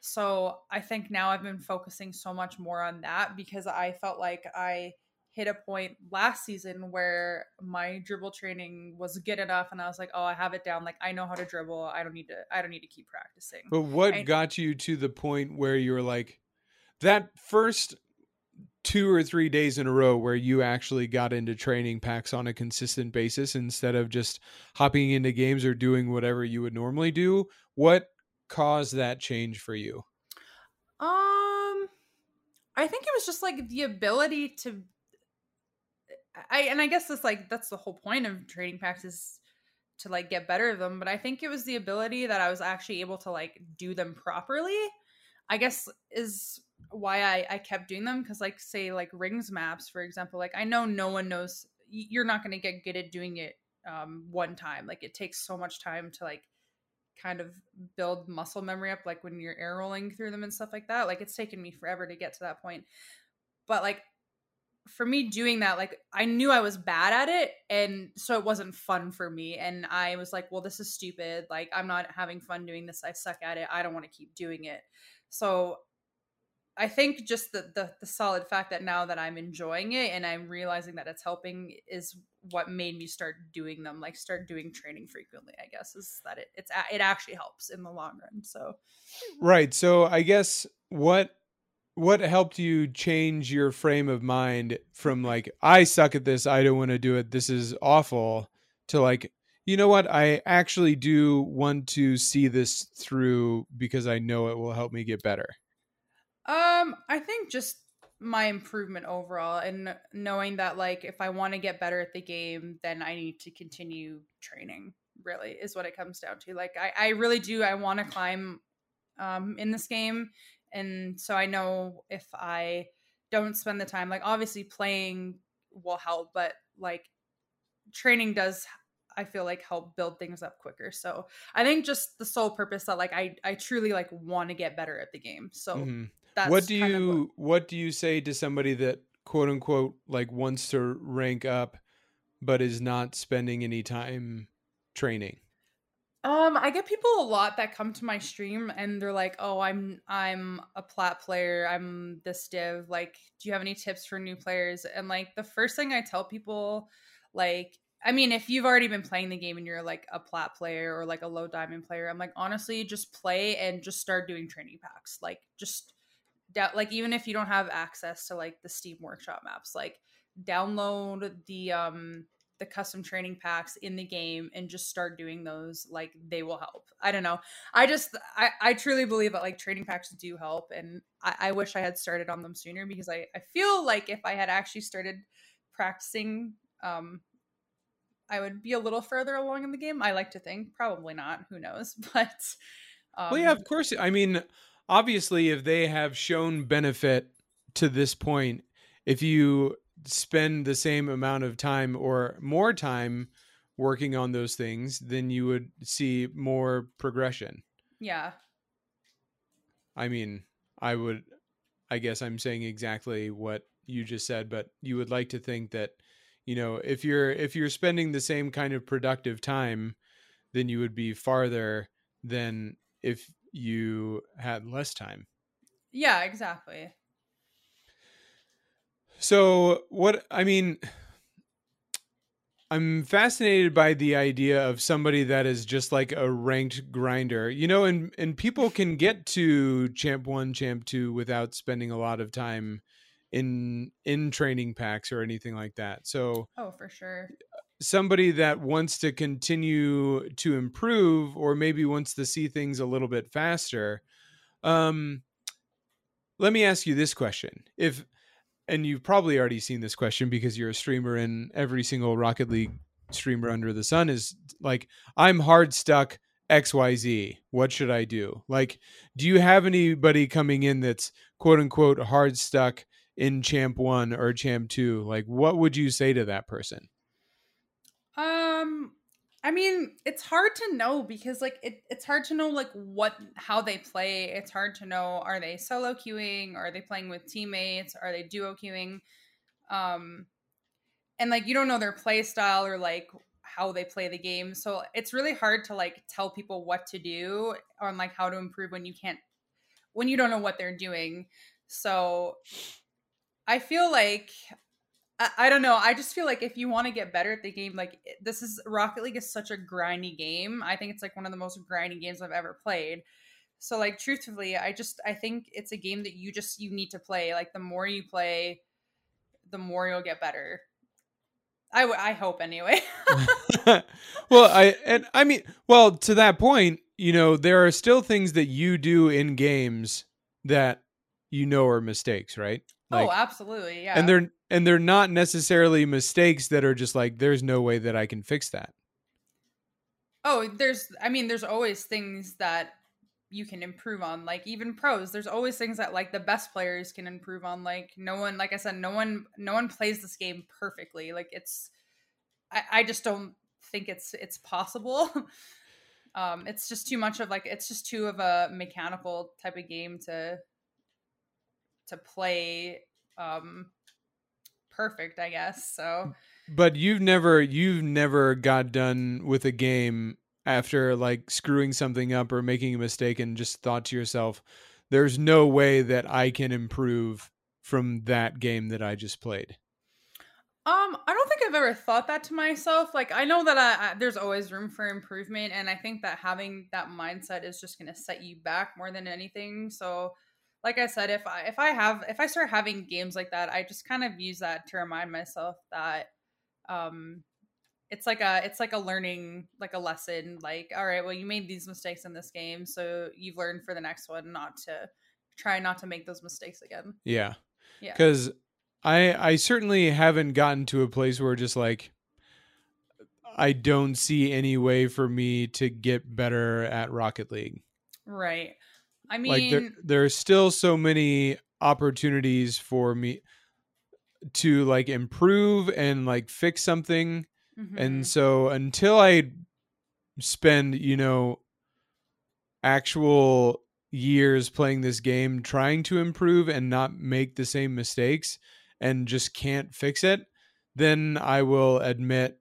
So I think now I've been focusing so much more on that because I felt like I hit a point last season where my dribble training was good enough and I was like, "Oh, I have it down. Like I know how to dribble. I don't need to I don't need to keep practicing." but what I- got you to the point where you were like that first two or three days in a row where you actually got into training packs on a consistent basis instead of just hopping into games or doing whatever you would normally do what caused that change for you Um, I think it was just like the ability to. I and I guess that's like that's the whole point of training packs is to like get better at them. But I think it was the ability that I was actually able to like do them properly. I guess is why I, I kept doing them because like say like rings maps for example like i know no one knows you're not going to get good at doing it um, one time like it takes so much time to like kind of build muscle memory up like when you're air rolling through them and stuff like that like it's taken me forever to get to that point but like for me doing that like i knew i was bad at it and so it wasn't fun for me and i was like well this is stupid like i'm not having fun doing this i suck at it i don't want to keep doing it. So I think just the, the, the solid fact that now that I'm enjoying it and I'm realizing that it's helping is what made me start doing them. Like start doing training frequently. I guess is that it it's it actually helps in the long run. So right. So I guess what what helped you change your frame of mind from like I suck at this. I don't want to do it. This is awful. To like you know what? I actually do want to see this through because I know it will help me get better. Um, I think just my improvement overall and knowing that like if I want to get better at the game, then I need to continue training. Really is what it comes down to. Like I, I really do. I want to climb um in this game, and so I know if I don't spend the time, like obviously playing will help, but like training does I feel like help build things up quicker. So I think just the sole purpose that like I I truly like want to get better at the game. So mm-hmm. That's what do you what... what do you say to somebody that quote unquote like wants to rank up but is not spending any time training? Um, I get people a lot that come to my stream and they're like, "Oh, I'm I'm a plat player. I'm this div. Like, do you have any tips for new players?" And like the first thing I tell people, like, I mean, if you've already been playing the game and you're like a plat player or like a low diamond player, I'm like, honestly, just play and just start doing training packs. Like, just like even if you don't have access to like the Steam Workshop maps, like download the um the custom training packs in the game and just start doing those like they will help. I don't know. I just i, I truly believe that like training packs do help and I, I wish i had started on them sooner because I, I feel like if i had actually started practicing um i would be a little further along in the game i like to think. Probably not. Who knows? But um, well yeah of course i mean obviously if they have shown benefit to this point if you spend the same amount of time or more time working on those things then you would see more progression. Yeah. I mean i would i guess i'm saying exactly what you just said but you would like to think that you know if you're if you're spending the same kind of productive time then you would be farther than if you had less time. Yeah, exactly. So, what I mean, I'm fascinated by the idea of somebody that is just like a ranked grinder, you know, and and people can get to champ one, champ two without spending a lot of time in in training packs or anything like that. So, oh, for sure somebody that wants to continue to improve or maybe wants to see things a little bit faster um let me ask you this question. If and you've probably already seen this question because you're a streamer and every single rocket league streamer under the sun is like i'm hard stuck xyz what should i do? Like do you have anybody coming in that's quote unquote hard stuck in champ 1 or champ 2 like what would you say to that person um, I mean, it's hard to know because like it, it's hard to know like what how they play. It's hard to know are they solo queuing, are they playing with teammates, are they duo queuing? Um and like you don't know their play style or like how they play the game. So it's really hard to like tell people what to do on like how to improve when you can't when you don't know what they're doing. So I feel like I, I don't know. I just feel like if you want to get better at the game, like this is Rocket League is such a grindy game. I think it's like one of the most grindy games I've ever played. So like truthfully, I just I think it's a game that you just you need to play. Like the more you play, the more you'll get better. I, I hope anyway. well, I and I mean, well, to that point, you know, there are still things that you do in games that you know are mistakes, right? Oh, like, oh, absolutely, yeah. And they're and they're not necessarily mistakes that are just like there's no way that I can fix that. Oh, there's I mean there's always things that you can improve on like even pros. There's always things that like the best players can improve on. Like no one like i said no one no one plays this game perfectly. Like it's i, I just don't think it's it's possible. Um it's just too much of like it's just too of a mechanical type of game to to play um perfect i guess so but you've never you've never got done with a game after like screwing something up or making a mistake and just thought to yourself, there's no way that I can improve from that game that I just played? Um, I don't think I've ever thought that to myself. Like, I know that I, I, there's always room for improvement, and I think that having that mindset is just going to set you back more than anything. So, like I said, if I if I have if I start having games like that, I just kind of use that to remind myself that um it's like a it's like a learning like a lesson like all right well you made these mistakes in this game so you've learned for the next one not to try not to make those mistakes again. Yeah. Yeah. Because i i certainly haven't gotten to a place where just like i don't see any way for me to get better at rocket league. Right i mean like there, are still so many opportunities for me to like improve and like fix something Mm-hmm. And so until I spend, you know, actual years playing this game trying to improve and not make the same mistakes and just can't fix it, then I will admit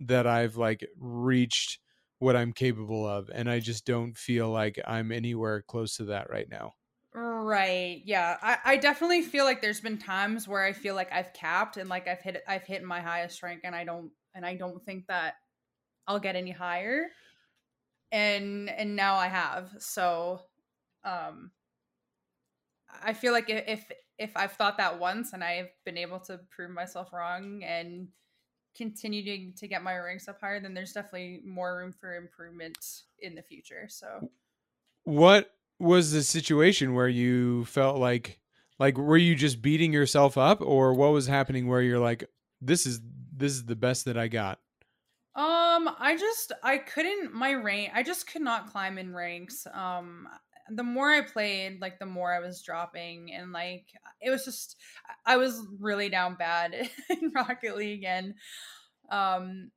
that I've like reached what I'm capable of and I just don't feel like I'm anywhere close to that right now. Right. Yeah. I, I definitely feel like there's been times where I feel like I've capped and like I've hit I've hit my highest rank and I don't and I don't think that I'll get any higher. And and now I have. So um I feel like if if I've thought that once and I've been able to prove myself wrong and continuing to get my ranks up higher, then there's definitely more room for improvement in the future. So what was the situation where you felt like like were you just beating yourself up or what was happening where you're like this is this is the best that I got? Um, I just I couldn't my rank I just could not climb in ranks. Um the more I played, like the more I was dropping and like it was just I was really down bad in Rocket League and um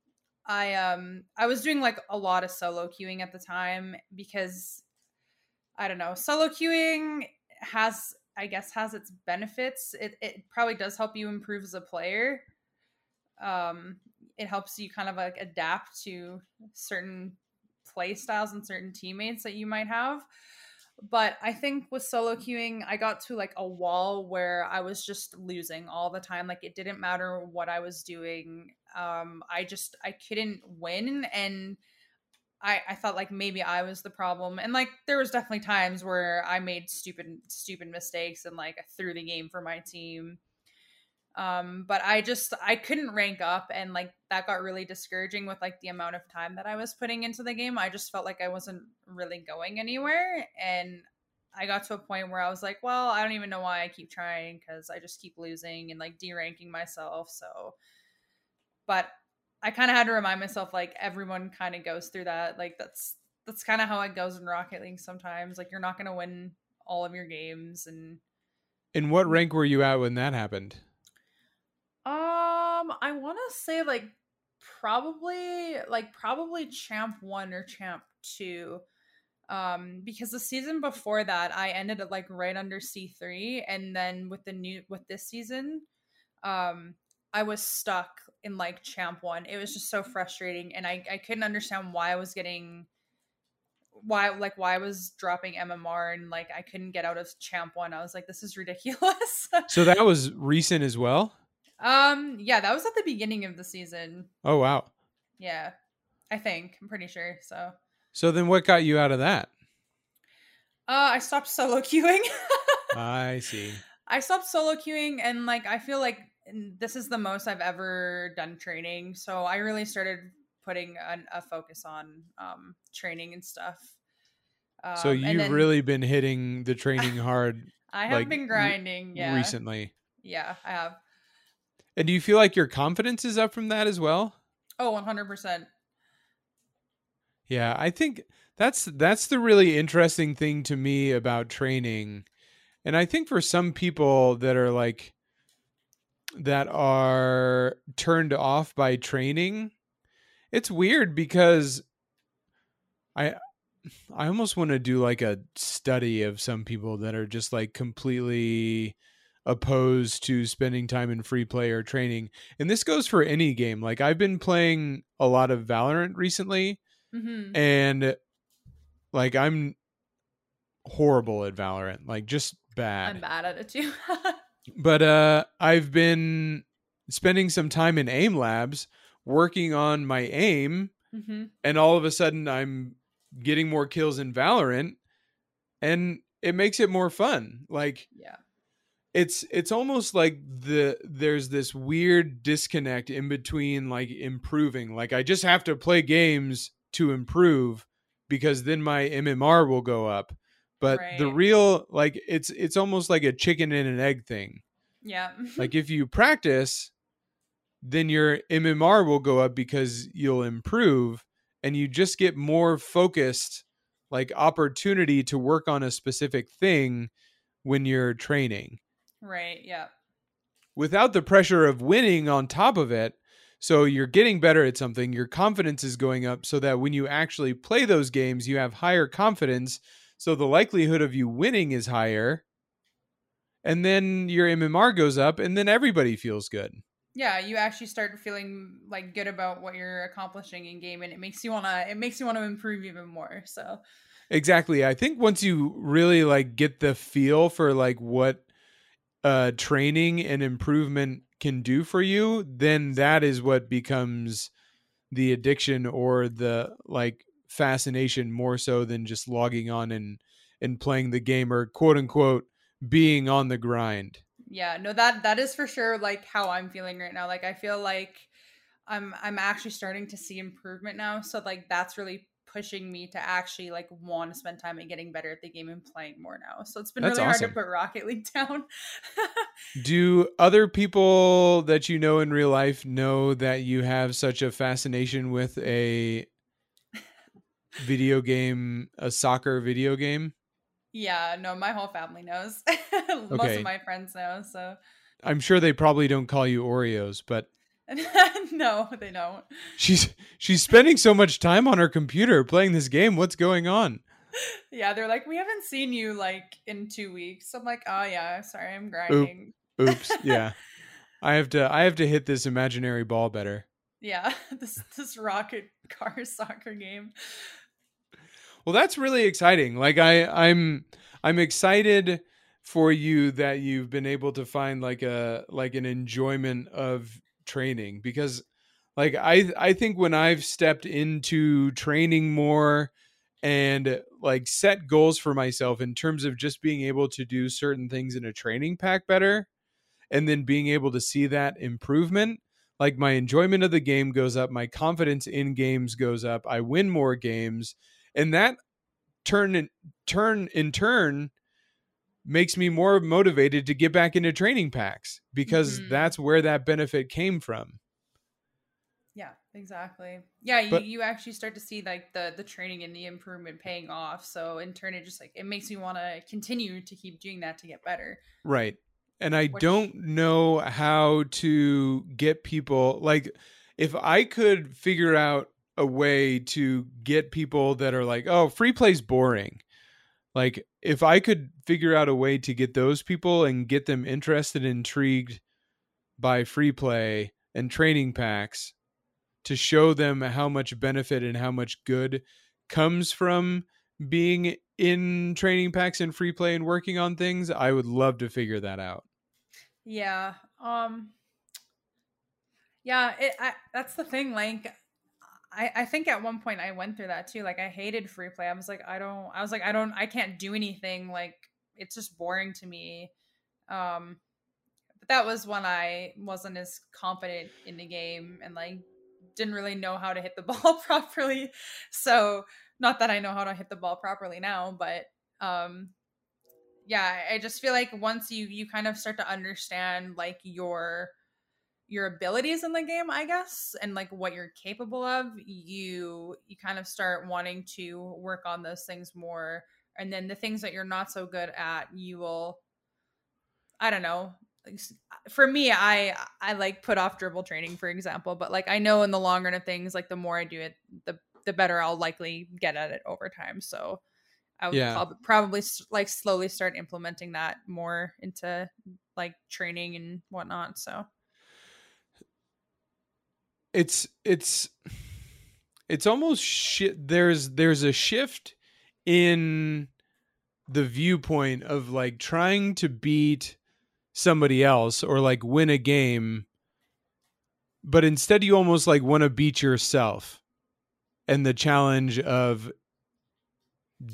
I um I was doing like a lot of solo queuing at the time because I don't know. Solo queuing has, I guess, has its benefits. It it probably does help you improve as a player. Um, it helps you kind of like adapt to certain play styles and certain teammates that you might have. But I think with solo queuing, I got to like a wall where I was just losing all the time. Like it didn't matter what I was doing. Um, I just I couldn't win and I, I thought like maybe I was the problem. And like there was definitely times where I made stupid stupid mistakes and like threw the game for my team. Um, but I just I couldn't rank up and like that got really discouraging with like the amount of time that I was putting into the game. I just felt like I wasn't really going anywhere and I got to a point where I was like, well, I don't even know why I keep trying because I just keep losing and like deranking myself. So, but I kind of had to remind myself like everyone kind of goes through that. Like that's that's kind of how it goes in Rocket League sometimes. Like you're not going to win all of your games and In what rank were you at when that happened? Um, I want to say like probably like probably champ 1 or champ 2 um because the season before that I ended up like right under C3 and then with the new with this season um I was stuck in like champ one. It was just so frustrating, and I I couldn't understand why I was getting why like why I was dropping MMR and like I couldn't get out of champ one. I was like, this is ridiculous. so that was recent as well. Um, yeah, that was at the beginning of the season. Oh wow. Yeah, I think I'm pretty sure. So. So then, what got you out of that? Uh, I stopped solo queuing. I see. I stopped solo queuing, and like I feel like this is the most I've ever done training. So I really started putting an, a focus on um, training and stuff. Um, so you've then, really been hitting the training hard. I have like, been grinding. Yeah, recently. Yeah, I have. And do you feel like your confidence is up from that as well? Oh, 100%. Yeah, I think that's that's the really interesting thing to me about training. And I think for some people that are like that are turned off by training, it's weird because I I almost want to do like a study of some people that are just like completely opposed to spending time in free play or training. And this goes for any game. Like I've been playing a lot of Valorant recently Mm-hmm. and like I'm horrible at Valorant, like just bad. I'm bad at it too. But uh I've been spending some time in aim labs working on my aim mm-hmm. and all of a sudden I'm getting more kills in Valorant and it makes it more fun. Like Yeah. It's it's almost like the there's this weird disconnect in between like improving. Like I just have to play games to improve because then my MMR will go up. But the real like it's it's almost like a chicken and an egg thing. Yeah. Like if you practice, then your MMR will go up because you'll improve and you just get more focused like opportunity to work on a specific thing when you're training right. Yeah. without the pressure of winning on top of it. So you're getting better at something, your confidence is going up so that when you actually play those games, you have higher confidence. So the likelihood of you winning is higher. And then your MMR goes up, and then everybody feels good. Yeah, you actually start feeling like good about what you're accomplishing in game and it makes you wanna it makes you want to improve even more. So Exactly. I think once you really like get the feel for like what uh training and improvement can do for you, then that is what becomes the addiction or the like fascination more so than just logging on and and playing the game or quote unquote being on the grind. yeah, no that that is for sure like how I'm feeling right now. Like I feel like I'm I'm actually starting to see improvement now. So like that's really pushing me to actually like want to spend time and getting better at the game and playing more now. So it's been That's really hard to put Rocket League down. Do other people that you know in real life know that you have such a fascination with a video game, a soccer video game? yeah, no, my whole family knows. Most Okay. of my friends know, so I'm sure they probably don't call you Oreos, but no, they don't. she's she's spending so much time on her computer playing this game. What's going on? Yeah, they're like, we haven't seen you like in two weeks. I'm like, oh yeah, sorry, I'm grinding. Oops. Yeah. I have to I have to hit this imaginary ball better. Yeah, this this rocket car soccer game. Well, that's really exciting. Like I I'm I'm excited for you that you've been able to find like a like an enjoyment of training because like I I think when I've stepped into training more and like set goals for myself in terms of just being able to do certain things in a training pack better and then being able to see that improvement like my enjoyment of the game goes up my confidence in games goes up i win more games and that turn in turn in turn makes me more motivated to get back into training packs because Mhm. that's where that benefit came from Yeah, exactly. Yeah, you, you actually start to see like the the training and the improvement paying off. So in turn, it just like it makes me want to continue to keep doing that to get better. right and i Which- don't know how to get people like if i could figure out a way to get people that are like oh free play's boring like if i could figure out a way to get those people and get them interested intrigued by free play and training packs to show them how much benefit and how much good comes from being in training packs and free play and working on things i would love to figure that out Yeah. Um. Yeah. It. I, that's the thing. Like. I, I think at one point I went through that too. Like I hated free play. I was like, I don't I was like, I don't I can't do anything. Like it's just boring to me. Um but that was when I wasn't as confident in the game and like didn't really know how to hit the ball properly. So not that I know how to hit the ball properly now, but um yeah, I just feel like once you you kind of start to understand like your your abilities in the game i guess and like what you're capable of you you kind of start wanting to work on those things more and then the things that you're not so good at you will i don't know for me i i like put off dribble training for example but like i know in the long run of things like the more i do it the the better i'll likely get at it over time so i would Yeah. probably like slowly start implementing that more into like training and whatnot so it's it's it's almost shit there's there's a shift in the viewpoint of like trying to beat somebody else or like win a game but instead you almost like want to beat yourself and the challenge of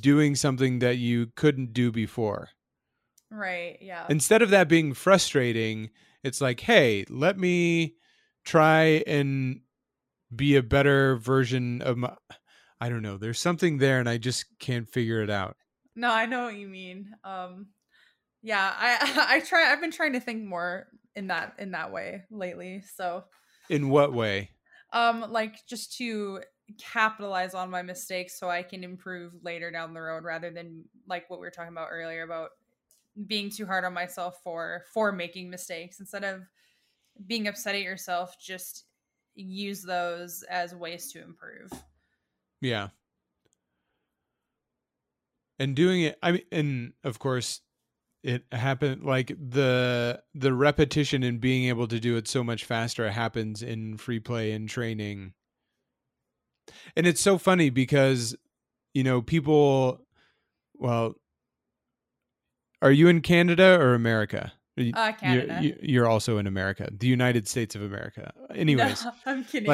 doing something that you couldn't do before. Right yeah. Instead of that being frustrating it's like hey let me try and be a better version of my i don't know there's something there and i just can't figure it out No, I know what you mean. Um yeah, I I try I've been trying to think more in that in that way lately. So, in what way um like just to capitalize on my mistakes so I can improve later down the road rather than like what we were talking about earlier about being too hard on myself for for making mistakes instead of being upset at yourself just use those as ways to improve. yeah. And doing it i mean and of course it happened like the the repetition and being able to do it so much faster happens in free play and training. And it's so funny because you know people well are you in canada or america Uh you're- you- you're also in america the united states of america. Anyways No, I'm Canadian.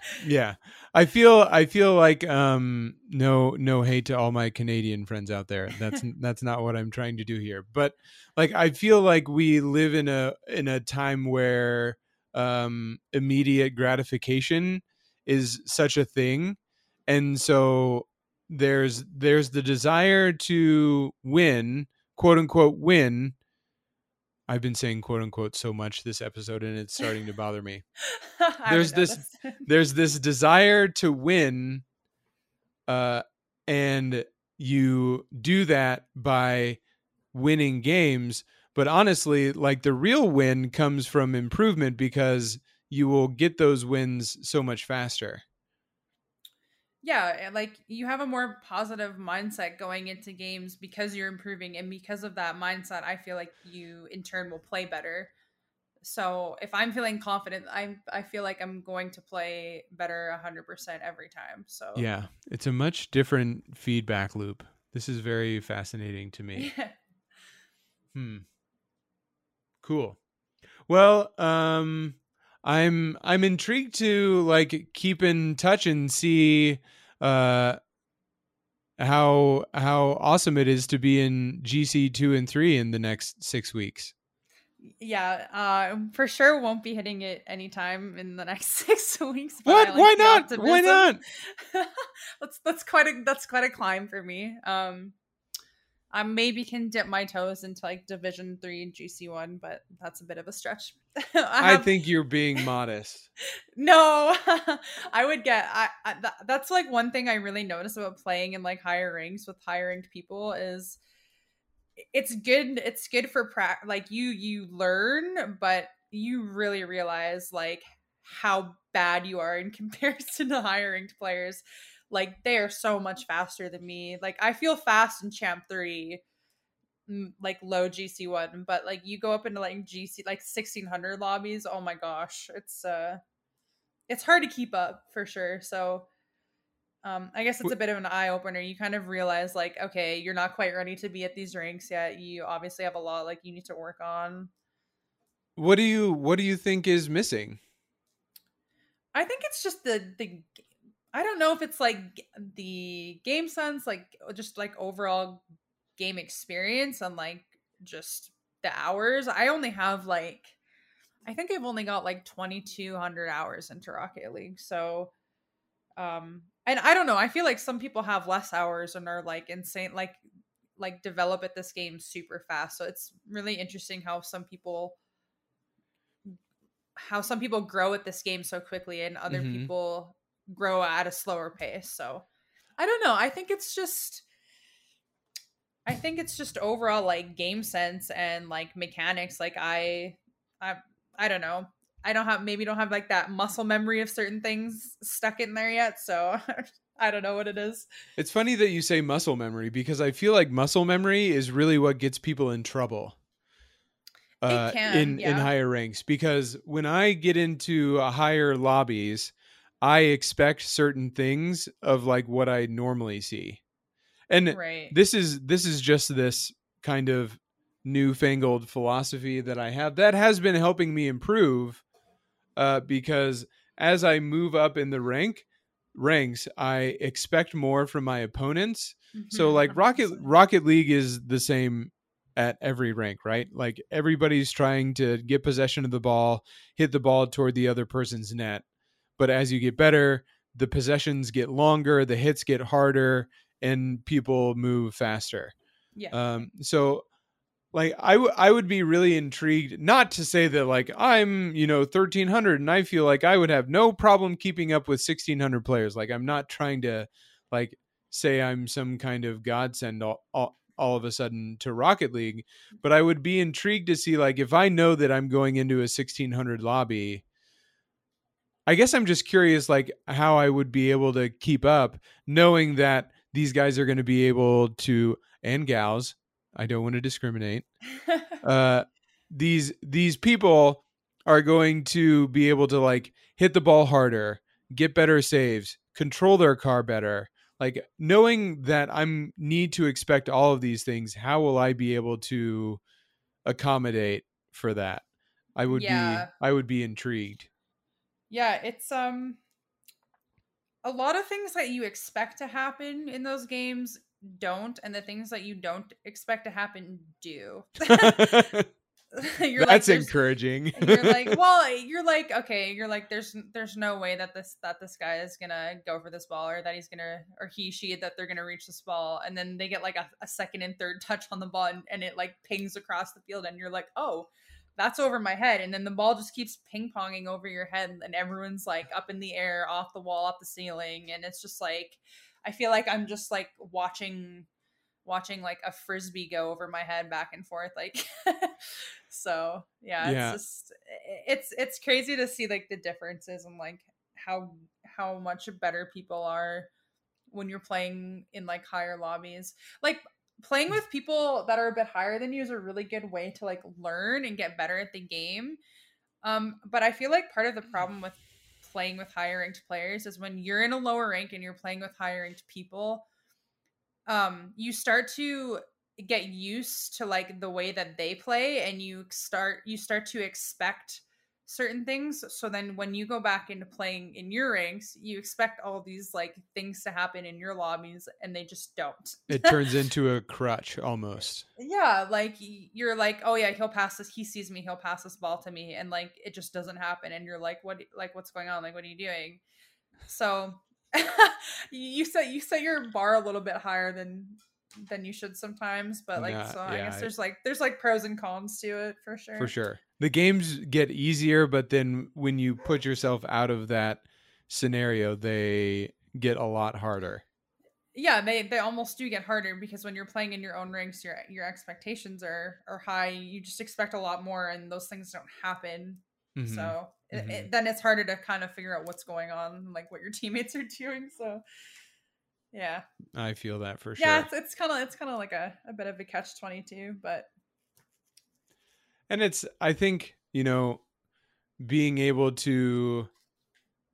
yeah. I feel i feel like um no no hate to all my canadian friends out there. That's that's not what i'm trying to do here. But like i feel like we live in a in a time where um immediate gratification is such a thing. And so there's there's the desire to win quote unquote win i've been saying quote unquote so much this episode and it's starting to bother me. There's this- there's this desire to win uh and you do that by winning games but honestly like the real win comes from improvement because you will get those wins so much faster yeah like you have a more positive mindset going into games because you're improving and because of that mindset i feel like you in turn will play better so if i'm feeling confident I'm i feel like i'm going to play better 100% every time so yeah it's a much different feedback loop this is very fascinating to me Hmm. Cool. Well, um I'm I'm intrigued to like keep in touch and see uh how how awesome it is to be in GC 2 and 3 in the next 6 weeks. yeah uh for sure won't be hitting it anytime in the next six weeks What? like Why not? Why not? that's that's quite a that's quite a climb for me. Um, I maybe can dip my toes into like Division Three and GC One, but that's a bit of a stretch. I, I think you're being modest. no, I would get. I, I that, that's like one thing I really notice about playing in like higher ranks with higher ranked people is it's good. It's good for pra- like you you learn, but you really realize like how bad you are in comparison to higher ranked players. Like they are so much faster than me. Like I feel fast in Champ Three, mm, like low GC one, but like you go up into like GC like sixteen hundred lobbies. Oh my gosh, it's uh, it's hard to keep up for sure. So. Um, I guess it's a bit of an eye opener. You kind of realize, like, okay, you're not quite ready to be at these ranks yet. You obviously have a lot, like, you need to work on. What do you what do you think is missing? I think it's just the the I don't know if it's like the game sense, like just like overall game experience and like just the hours. I only have like I think I've only got like 2200 hours into Rocket League. So um and I don't know, I feel like some people have less hours and are like insane like like develop at this game super fast. So it's really interesting how some people how some people grow at this game so quickly and other Mhm. people grow at a slower pace. So I don't know. I think it's just I think it's just overall like game sense and like mechanics. Like I I I don't know. I don't have maybe don't have like that muscle memory of certain things stuck in there yet. So I don't know what it is. It's funny that you say muscle memory because I feel like muscle memory is really what gets people in trouble. Uh, can, in in higher ranks because when I get into uh, higher lobbies, I expect certain things of like what I normally see, and Right. this is this is just this kind of newfangled philosophy that I have that has been helping me improve uh, because as I move up in the rank ranks, I expect more from my opponents. So Mhm, like Rocket Rocket League is the same at every rank, right? Like everybody's trying to get possession of the ball, hit the ball toward the other person's net. But as you get better, the possessions get longer, the hits get harder, and people move faster. yeah. Um, so like I, w- I would be really intrigued not to say that like i'm you know 1300 and i feel like i would have no problem keeping up with 1600 players like i'm not trying to like say i'm some kind of godsend all, all, all of a sudden to rocket league but i would be intrigued to see like if i know that i'm going into a 1600 lobby i guess i'm just curious like how i would be able to keep up knowing that these guys are going to be able to and gals i don't want to discriminate uh these these people are going to be able to like hit the ball harder get better saves control their car better. Like knowing that i'm need to expect all of these things how will i be able to accommodate for that? I would Yeah. be i would be intrigued yeah, it's um a lot of things that you expect to happen in those games don't and the things that you don't expect to happen do. you're that's there's- encouraging you're like well you're like okay you're like there's there's no way that this that this guy is gonna go for this ball or that he's gonna or he she that they're gonna reach this ball and then they get like a, a second and third touch on the ball and, and it like pings across the field and you're like oh that's over my head and then the ball just keeps ping ponging over your head and everyone's like up in the air off the wall off the ceiling and it's just like i feel like i'm just like watching watching like a frisbee go over my head back and forth like so yeah, Yeah. it's just it's it's crazy to see like the differences and like how how much better people are when you're playing in like higher lobbies like playing with people that are a bit higher than you is a really good way to like learn and get better at the game. Um but i feel like part of the problem with playing with higher ranked players is when you're in a lower rank and you're playing with higher ranked people um you start to get used to like the way that they play and you start you start to expect certain things so then when you go back into playing in your ranks you expect all these like things to happen in your lobbies and they just don't. It turns into a crutch almost. Yeah like you're like oh yeah he'll pass this he sees me he'll pass this ball to me and like it just doesn't happen and you're like what like what's going on? Like what are you doing? So you set you set your bar a little bit higher than than you should sometimes but like Yeah, so i yeah, guess there's like there's like pros and cons to it for sure. For sure. The games get easier but then when you put yourself out of that scenario they get a lot harder. Yeah they they almost do get harder because when you're playing in your own ranks your your expectations are are high. You just expect a lot more and those things don't happen. Mhm. so it, Mhm. it, then it's harder to kind of figure out what's going on like what your teammates are doing so yeah. I feel that for sure. yeah it's, it's kind of it's kind of like a, a bit of a catch 22 but and it's i think you know being able to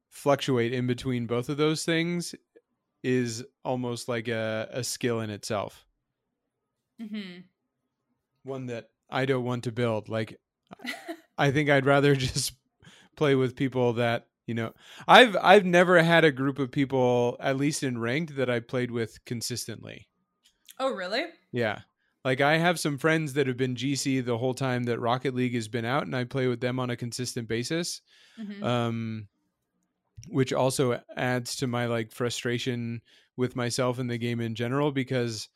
fluctuate in between both of those things is almost like a, a skill in itself. Mm-hmm. one that i don't want to build. Like I think I'd rather just play with people that you know. I've I've never had a group of people, at least in ranked, that I played with consistently. oh really Yeah, like I have some friends that have been GC the whole time that Rocket League has been out, and I play with them on a consistent basis. Mhm. Um, which also adds to my like frustration with myself in the game in general because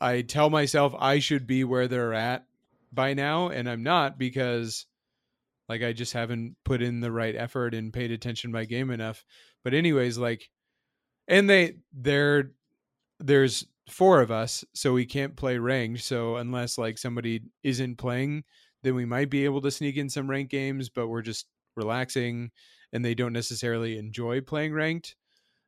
I tell myself I should be where they're at by now, and I'm not because Like I just haven't put in the right effort and paid attention to my game enough. But anyways, like and they they're there's four of us, so we can't play ranked. So unless like somebody isn't playing, then we might be able to sneak in some ranked games, but we're just relaxing and they don't necessarily enjoy playing ranked.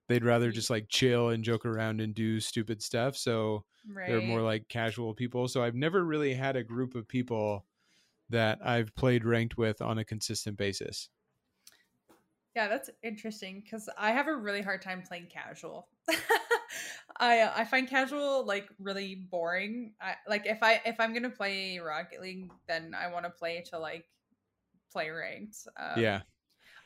They'd rather just like chill and joke around and do stupid stuff. So right. they're more like casual people. So I've never really had a group of people that I've played ranked with on a consistent basis. Yeah, that's interesting because I have a really hard time playing casual. I uh, I find casual like really boring. I like if I if I'm gonna play Rocket League, then I want to play to like play ranked. Um, yeah,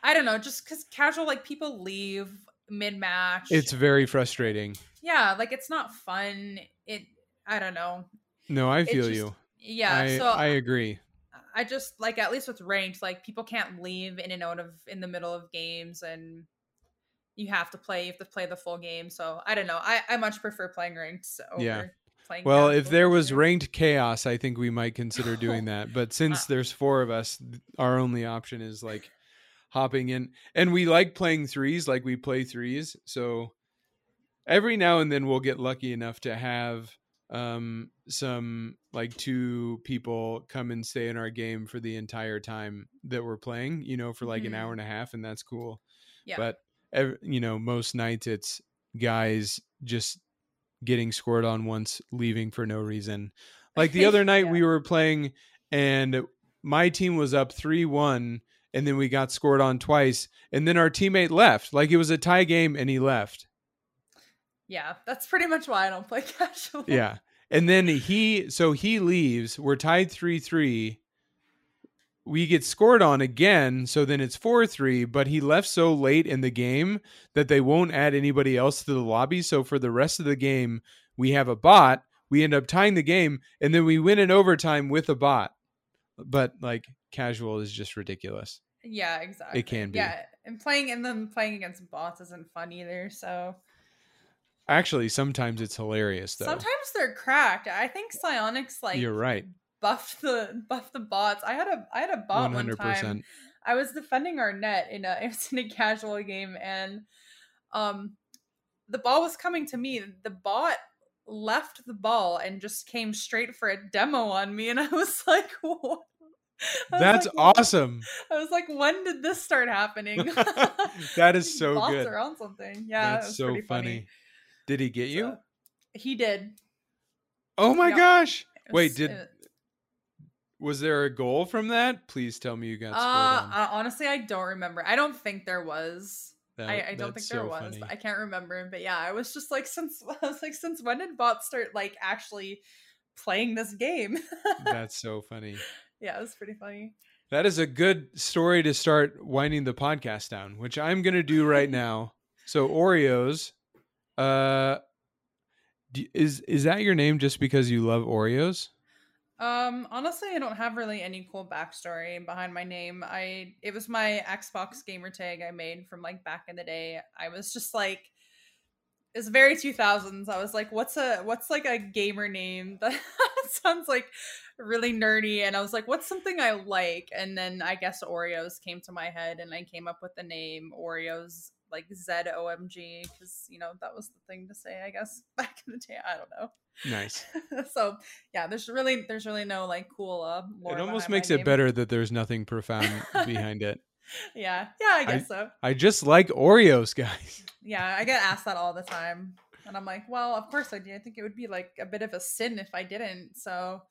I don't know, just because casual like people leave mid match. it's very frustrating. yeah, like it's not fun. It I don't know. No, I feel just- you. Yeah, I, so I agree. I just like at least with ranked, like people can't leave in and out of in the middle of games, and you have to play. You have to play the full game. So I don't know. I I much prefer playing ranked over Yeah. playing. Well, if there was ranked chaos, I think we might consider doing that. But since Uh, there's four of us, our only option is like hopping in. And we like playing threes, like we play threes. So every now and then we'll get lucky enough to have um some like two people come and stay in our game for the entire time that we're playing, you know, for like an Mhm. hour and a half and that's cool. Yeah. But ev- you know, most nights it's guys just getting scored on once, leaving for no reason. Like the other night, Yeah. we were playing, and my team was up three one, and then we got scored on twice, and then our teammate left. Like it was a tie game, and he left. yeah, that's pretty much why I don't play casual. Yeah, and then he, so he leaves. We're tied three three. We get scored on again, so then it's 4 3, but he left so late in the game that they won't add anybody else to the lobby. So for the rest of the game, we have a bot. We end up tying the game, and then we win in overtime with a bot. But like casual is just ridiculous. yeah, exactly. It can be. Yeah, and playing and then playing against bots isn't fun either. So Actually, sometimes it's hilarious though. sometimes they're cracked. I think Psyonix like You're right. buffed the buffed the bots. I had a I had a bot One one hundred time. I was defending our net in a it was in a casual game and um the ball was coming to me. The bot left the ball and just came straight for a demo on me and I was like what? Was That's like, awesome. I was like, when did this start happening? That is so Bots good. are on something. Yeah, That's so pretty funny. Did he get you? He did. oh my yeah. gosh. It Wait, did it- was there a goal from that? Please tell me you got uh, uh, honestly, I don't remember. I don't think there was. That- I, I don't think there so was. I can't remember. But yeah, I was just like, since I was like, since when did bots start like actually playing this game? That's so funny. yeah, it was pretty funny. That is a good story to start winding the podcast down, which I'm going to do right now. So Oreos, uh, is is that your name just because you love Oreos? Um, honestly, I don't have really any cool backstory behind my name. I it was my Xbox gamer tag I made from like back in the day. I was just like it's very 2000s. I was like, what's a what's like a gamer name that sounds like really nerdy and I was like, what's something I like? And then I guess Oreos came to my head and I came up with the name Oreos like Z O M G cuz you know, that was the thing to say, I guess, back in the day. I don't know. Nice. so yeah, there's really there's really no like cool uh it almost makes it name. better that there's nothing profound behind it. Yeah, yeah, I guess so. I just like Oreos, guys. Yeah, I get asked that all the time. And I'm like, well, of course I do. I think it would be like a bit of a sin if I didn't. So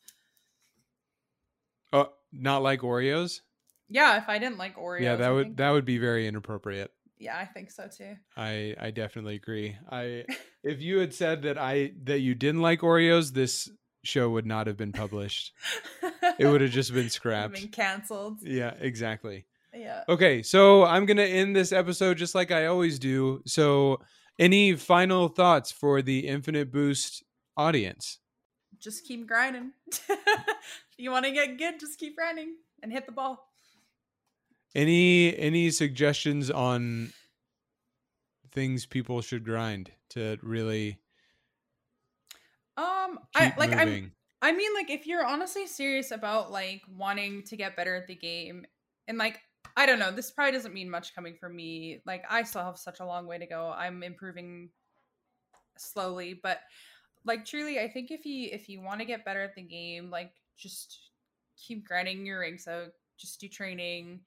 Oh, not like Oreos? yeah, if I didn't like Oreos. yeah, that would that would be very inappropriate. Yeah, I think so too. I I definitely agree. I if you had said that I that you didn't like Oreos, this show would not have been published. It would have just been scrapped. been canceled. Yeah, exactly. Yeah. Okay, so I'm going to end this episode just like I always do. So, any final thoughts for the Infinite Boost audience? Just keep grinding. you want to get good, just keep grinding and hit the ball. Any any suggestions on things people should grind to really Um, I like I'm? I mean, like, if you're honestly serious about like wanting to get better at the game, and like I don't know, this probably doesn't mean much coming from me. Like I still have such a long way to go. I'm improving slowly, but like truly I think if you if you want to get better at the game, like just keep grinding your ranks out, just do training.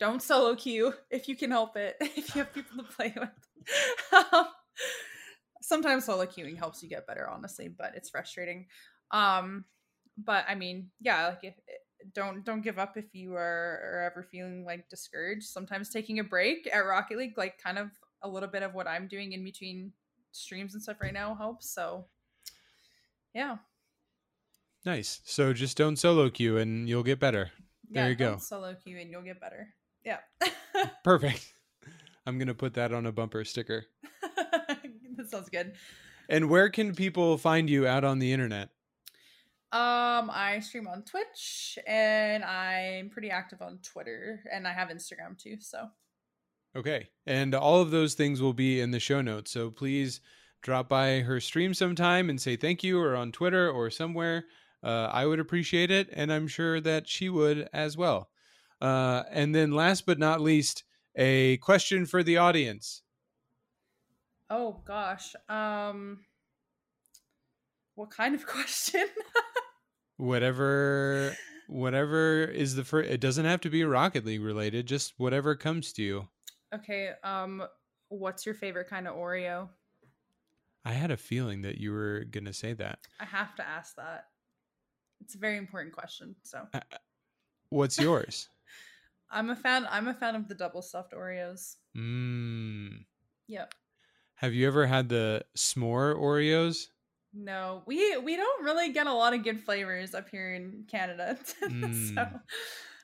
Don't solo queue if you can help it. If you have people to play with. um, sometimes solo queuing helps you get better, honestly, but it's frustrating. Um, but I mean, yeah, like if don't don't give up if you are, are ever feeling like discouraged. Sometimes taking a break at Rocket League, like kind of a little bit of what I'm doing in between streams and stuff right now helps. So yeah. Nice. So just don't solo queue and you'll get better. There yeah, you go. don't Solo queue and you'll get better. Yeah. Perfect. I'm going to put that on a bumper sticker. that sounds good. And where can people find you out on the internet? Um, I stream on Twitch and I'm pretty active on Twitter and I have Instagram too. So Okay. And all of those things will be in the show notes. So please drop by her stream sometime and say thank you or on Twitter or somewhere. Uh, I would appreciate it. And I'm sure that she would as well. Uh, and then last but not least, a question for the audience. Oh gosh. Um what kind of question? whatever whatever is the first it doesn't have to be rocket league related just whatever comes to you okay um what's your favorite kind of oreo i had a feeling that you were gonna say that i have to ask that it's a very important question so uh, what's yours i'm a fan i'm a fan of the double stuffed oreos mm. yep have you ever had the s'more oreos no, we we don't really get a lot of good flavors up here in Canada. Mm, so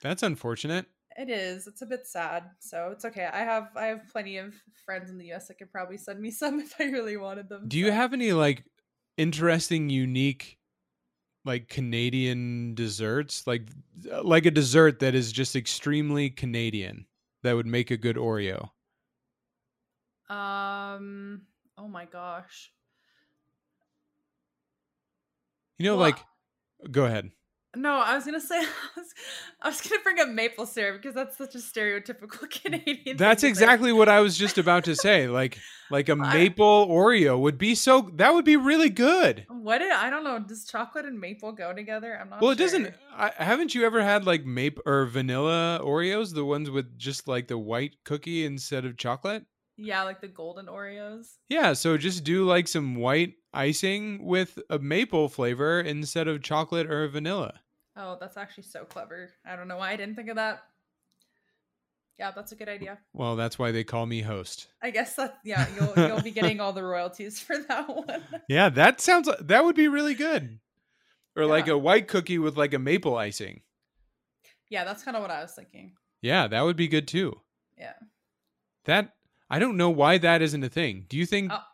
that's unfortunate. It is. It's a bit sad. So it's okay. I have I have plenty of friends in the US that could probably send me some if I really wanted them. Do so. you have any like interesting, unique like Canadian desserts? Like like a dessert that is just extremely Canadian that would make a good Oreo? Um oh my gosh. You know, well, like, go ahead. No, I was gonna say I was, I was gonna bring up maple syrup because that's such a stereotypical Canadian. That's exactly what I was just about to say. Like, like a maple Oreo would be so. That would be really good. What? Did, I don't know. Does chocolate and maple go together? I'm not. Well, sure. it doesn't. I, haven't you ever had like maple or vanilla Oreos? The ones with just like the white cookie instead of chocolate. Yeah, like the golden Oreos. Yeah, so just do like some white icing with a maple flavor instead of chocolate or vanilla. Oh, that's actually so clever. I don't know why I didn't think of that. Yeah, that's a good idea. Well, that's why they call me host. I guess that yeah, you'll you'll be getting all the royalties for that one. yeah, that sounds that would be really good. Or yeah. like a white cookie with like a maple icing. Yeah, that's kind of what I was thinking. Yeah, that would be good too. Yeah. That I don't know why that isn't a thing. Do you think I'll,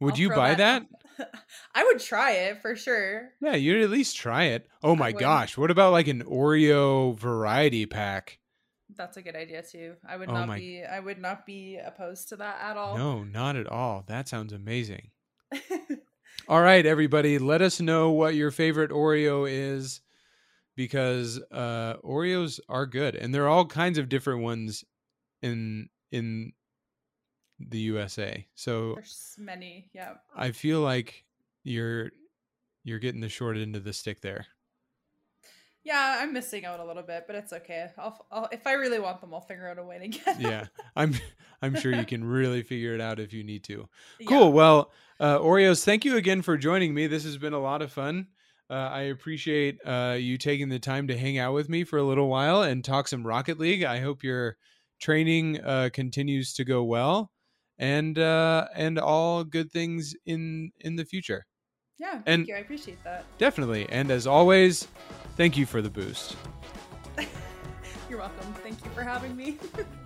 would I'll you buy that? that? I would try it for sure. Yeah, you'd at least try it. Oh my gosh, what about like an Oreo variety pack? That's a good idea too. I would oh not my... be I would not be opposed to that at all. No, not at all. That sounds amazing. all right, everybody, let us know what your favorite Oreo is because uh Oreos are good and there are all kinds of different ones in in the USA. So there's many, yeah. I feel like you're you're getting the short end of the stick there. Yeah, I'm missing out a little bit, but it's okay. I'll, I'll if I really want them, I'll figure out a way to get. yeah, I'm I'm sure you can really figure it out if you need to. Cool. Yeah. Well, uh, Oreos, thank you again for joining me. This has been a lot of fun. Uh, I appreciate uh, you taking the time to hang out with me for a little while and talk some Rocket League. I hope your training uh, continues to go well and uh and all good things in in the future. Yeah thank and you i appreciate that. Definitely and as always thank you for the boost. You're welcome thank you for having me